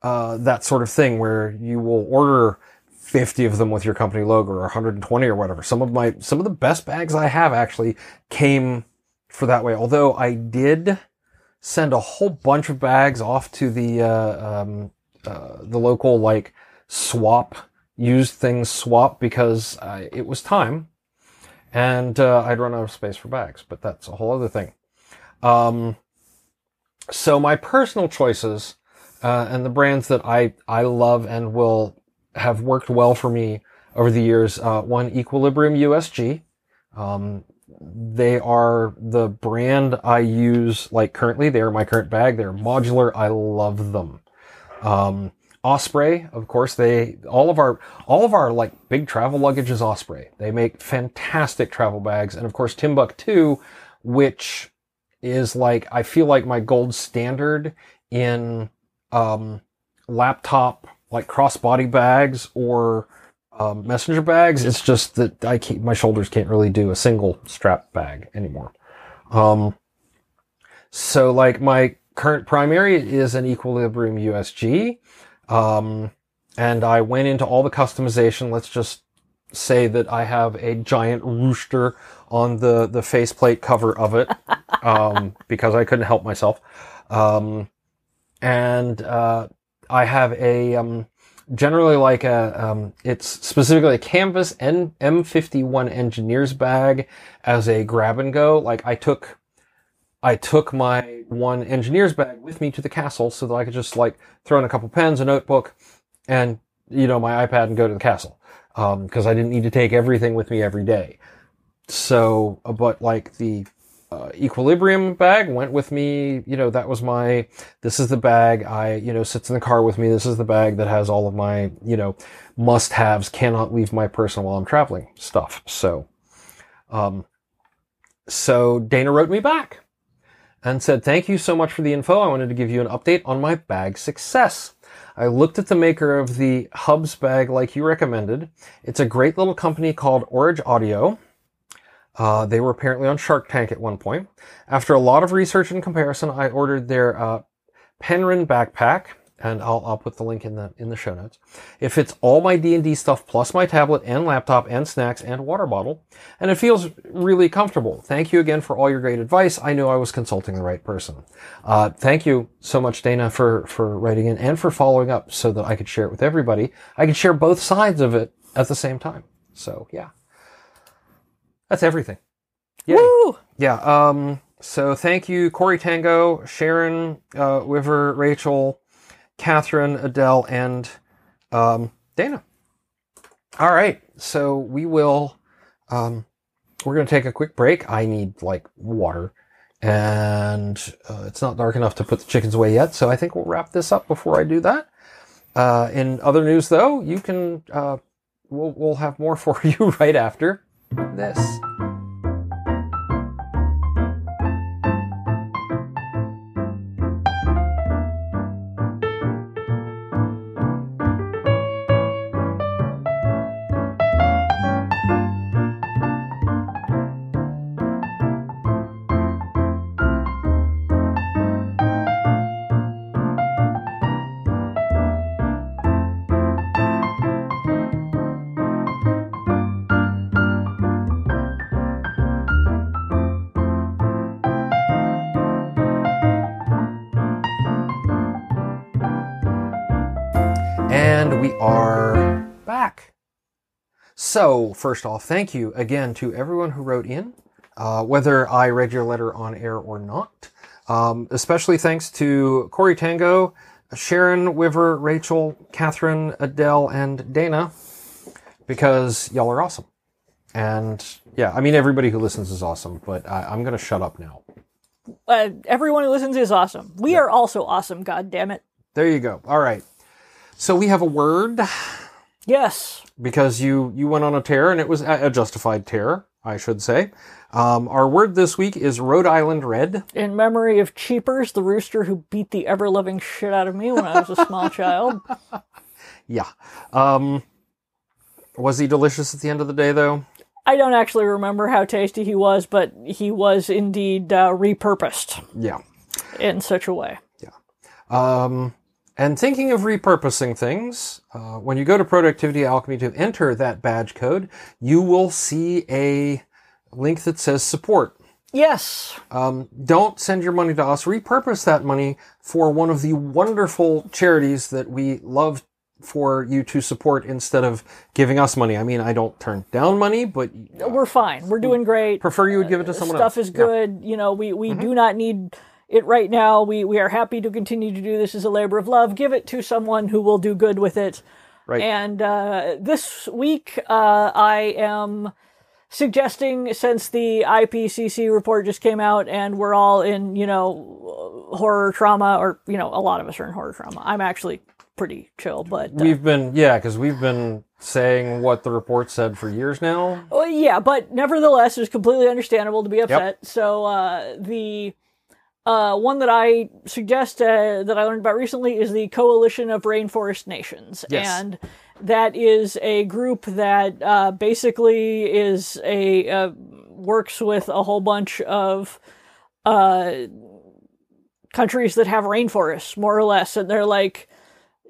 uh, that sort of thing where you will order 50 of them with your company logo or 120 or whatever. Some of my, some of the best bags I have actually came for that way. Although I did send a whole bunch of bags off to the, uh, um, uh, the local like swap used things swap because it was time and uh, I'd run out of space for bags, but that's a whole other thing. Um, so my personal choices uh, and the brands that I, I love and will have worked well for me over the years, uh, one Equilibrium USG. Um, they are the brand I use like currently. They are my current bag. They're modular. I love them. Um, Osprey, of course, they all of our all of our like big travel luggage is Osprey. They make fantastic travel bags, and of course Timbuk2, which is like I feel like my gold standard in um, laptop like crossbody bags or um, messenger bags. It's just that I can't, my shoulders can't really do a single strap bag anymore. Um, so like my current primary is an Equilibrium USG. Um, and I went into all the customization. Let's just say that I have a giant rooster on the, the faceplate cover of it, [LAUGHS] um, because I couldn't help myself. Um, and, uh, I have a, um, generally like a, um, it's specifically a canvas N- M51 engineer's bag as a grab and go. Like I took, I took my one engineer's bag with me to the castle so that I could just like throw in a couple pens, a notebook, and you know my iPad and go to the castle because I didn't need to take everything with me every day. So, uh, but like the uh, Equilibrium bag went with me. You know, that was my, this is the bag I, you know, sits in the car with me. This is the bag that has all of my, you know, must haves, cannot leave my person while I'm traveling stuff. So, um, so Dana wrote me back and said, thank you so much for the info. I wanted to give you an update on my bag success. I looked at the maker of the Hubs bag like you recommended. It's a great little company called Orange Audio. Uh, they were apparently on Shark Tank at one point. After a lot of research and comparison, I ordered their uh, Penryn backpack, and I'll, I'll put the link in the in the show notes. It fits all my D and D stuff plus my tablet and laptop and snacks and water bottle, and it feels really comfortable. Thank you again for all your great advice. I knew I was consulting the right person. Uh, thank you so much, Dana, for for writing in and for following up so that I could share it with everybody. I could share both sides of it at the same time. So yeah. That's everything. Yay. Woo! Yeah. Um, so thank you, Corey Tango, Sharon, uh, Wiver, Rachel, Catherine, Adele, and um, Dana. All right. So we will. Um, we're going to take a quick break. I need like water, and uh, it's not dark enough to put the chickens away yet. So I think we'll wrap this up before I do that. Uh, in other news, though, you can. Uh, we'll we'll have more [LAUGHS] for you right after this. First off, thank you again to everyone who wrote in, uh, whether I read your letter on air or not. Um, especially thanks to Corey Tango, Sharon, Wiver, Rachel, Catherine, Adele, and Dana, because y'all are awesome. And yeah, I mean, everybody who listens is awesome, but I, I'm going to shut up now. Uh, everyone who listens is awesome. We are also awesome. God damn it. There you go. All right. So we have a word. Yes. Because you you went on a tear and it was a justified tear, I should say. Um, our word this week is Rhode Island Red. In memory of Cheepers, the rooster who beat the ever loving shit out of me when I was a small [LAUGHS] child. Yeah. Um, was he delicious at the end of the day, though? I don't actually remember how tasty he was, but he was indeed uh, repurposed Yeah. in such a way. Um, and thinking of repurposing things, uh, when you go to Productivity Alchemy to enter that badge code, you will see a link that says support. Yes. Um, don't send your money to us. Repurpose that money for one of the wonderful charities that we love for you to support instead of giving us money. I mean, I don't turn down money, but We're fine. We're doing great. prefer you would give it to someone Stuff else. is Yeah. Mm-hmm. good. You know, we, we do not need it right now. We, we are happy to continue to do this as a labor of love. Give it to someone who will do good with it. Right. And uh, this week, uh, I am suggesting, since the IPCC report just came out and we're all in, you know, horror trauma, or, you know, a lot of us are in horror trauma. I'm actually pretty chill, but. Uh, We've been, yeah, because we've been saying what the report said for years now. Well, yeah, but nevertheless, it's completely understandable to be upset. So uh, the uh, one that I suggest uh, that I learned about recently is the Coalition of Rainforest Nations, Yes. and that is a group that uh, basically is a uh, works with a whole bunch of uh, countries that have rainforests, more or less, and they're like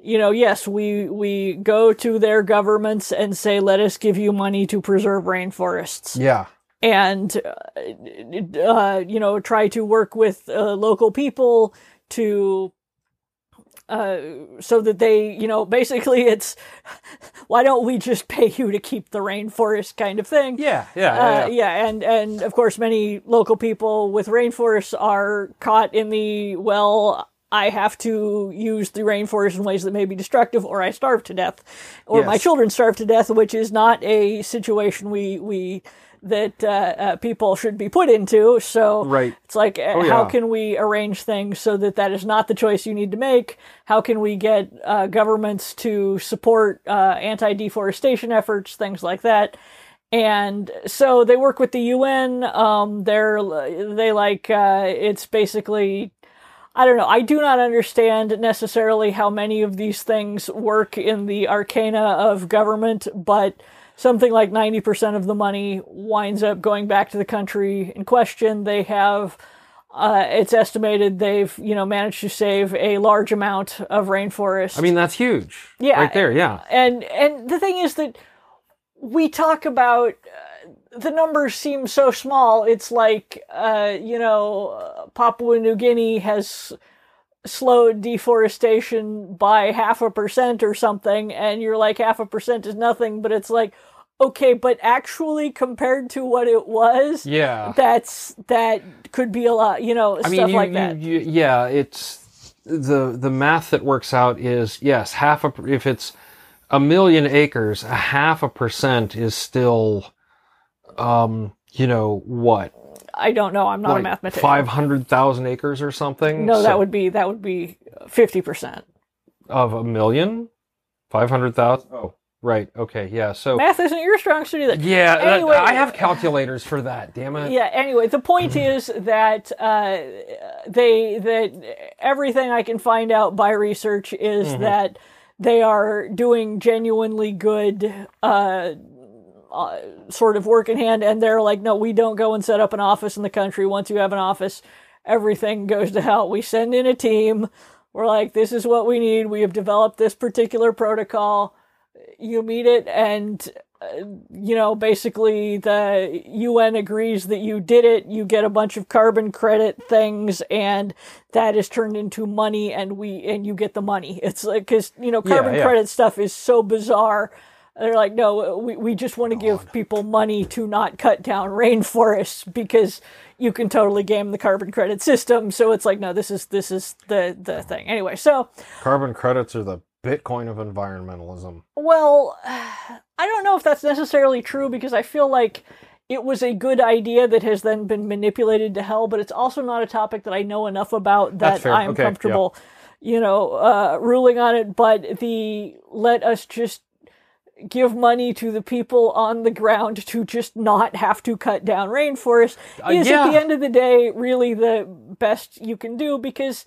you know, yes, we we go to their governments and say, "Let us give you money to preserve rainforests," Yeah. And uh, uh, you know, try to work with uh, local people to. Uh, so that they, you know, basically it's, [LAUGHS] why don't we just [LAUGHS] pay you to keep the rainforest kind of thing? Yeah, yeah, Uh, yeah. yeah. yeah, and and of course, many local people with rainforests are caught in the well. I have to use the rainforest in ways that may be destructive, or I starve to death, or my children starve to death, which is not a situation we we that uh, uh, people should be put into. So Right. it's like, Oh, how yeah. can we arrange things so that that is not the choice you need to make? How can we get uh, governments to support uh, anti-deforestation efforts, things like that? And so they work with the UN. Um, they're they like uh, it's basically I don't know. I do not understand necessarily how many of these things work in the arcana of government, but something like 90% of the money winds up going back to the country in question. They have, uh, it's estimated they've, you know, managed to save a large amount of rainforest. I mean, that's huge. Yeah. Right there, yeah. and and the thing is that we talk about uh, the numbers seem so small. It's like uh, you know Papua New Guinea has slowed deforestation by half a percent or something, and you're like half a percent is nothing, but it's like okay, but actually compared to what it was, Yeah. that's that could be a lot. You know, I stuff mean, you, like you- that. you- yeah, it's the the math that works out is yes, half a if it's a million acres, a half a percent is still, um, you know what, I don't know. I'm not a mathematician. five hundred thousand acres or something. no, So- that would be that would be fifty percent. of a million. Five hundred thousand. Oh, right, okay, yeah. So Math isn't your strong suit either. yeah, that- Anyway- I have calculators for that. Damn it. Yeah. Anyway, the point [CLEARS THROAT] is that uh, they that everything I can find out by research is Mm-hmm. that they are doing genuinely good. Uh, uh, sort of work in hand, and they're like, no, we don't go and set up an office in the country. Once you have an office, everything [LAUGHS] goes to hell. We send in a team. We're like, this is what we need. We have developed this particular protocol. You meet it, and uh, you know, basically the UN agrees that you did it. You get a bunch of carbon credit things, and that is turned into money, and we and you get the money. [LAUGHS] It's like because you know, carbon yeah. credit stuff is so bizarre. They're like, no, we, we just want to give people money to not cut down rainforests because you can totally game the carbon credit system. So it's like, no, this is this is the the thing. Anyway, so Carbon credits are the Bitcoin of environmentalism. well, [SIGHS] I don't know if that's necessarily true because I feel like it was a good idea that has then been manipulated to hell, but it's also not a topic that I know enough about that. I'm Okay, yeah. comfortable, you know, uh, ruling on it. But the let us just give money to the people on the ground to just not have to cut down rainforest Uh, is yeah. at the end of the day really the best you can do because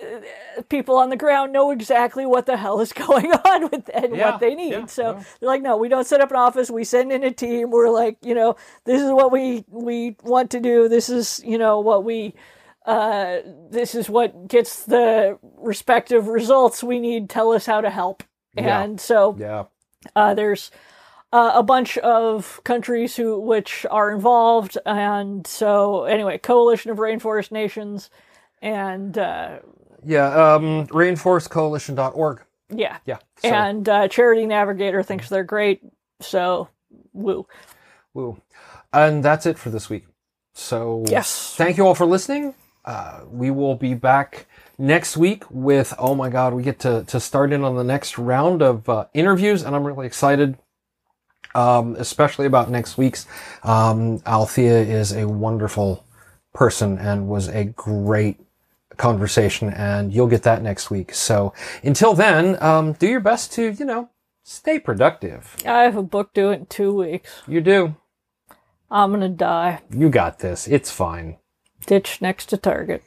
uh, people on the ground know exactly what the hell is [LAUGHS] going on with and Yeah, what they need. yeah, so no. they're like, no, we don't set up an office. We send in a team. We're like, you know, this is what we we want to do. This is you know what we. Uh, this is what gets the respective results we need. Tell us how to help. Yeah. And so Yeah. Uh, there's uh, a bunch of countries who which are involved, and so anyway, coalition of rainforest nations, and uh, Yeah. Um, rainforestcoalition.org. yeah, Yeah. So, and uh, Charity Navigator thinks they're great. So, woo. woo. And that's it for this week. So Yes. thank you all for listening. Uh, we will be back next week with oh my god, we get to to start in on the next round of uh, interviews, and I'm really excited. Um, especially about next week's. Um, Althea is a wonderful person and was a great conversation, and you'll get that next week. So until then, um, do your best to you know stay productive. I have a book due in two weeks. You do. I'm gonna die. You got this. It's fine. Ditch next to Target.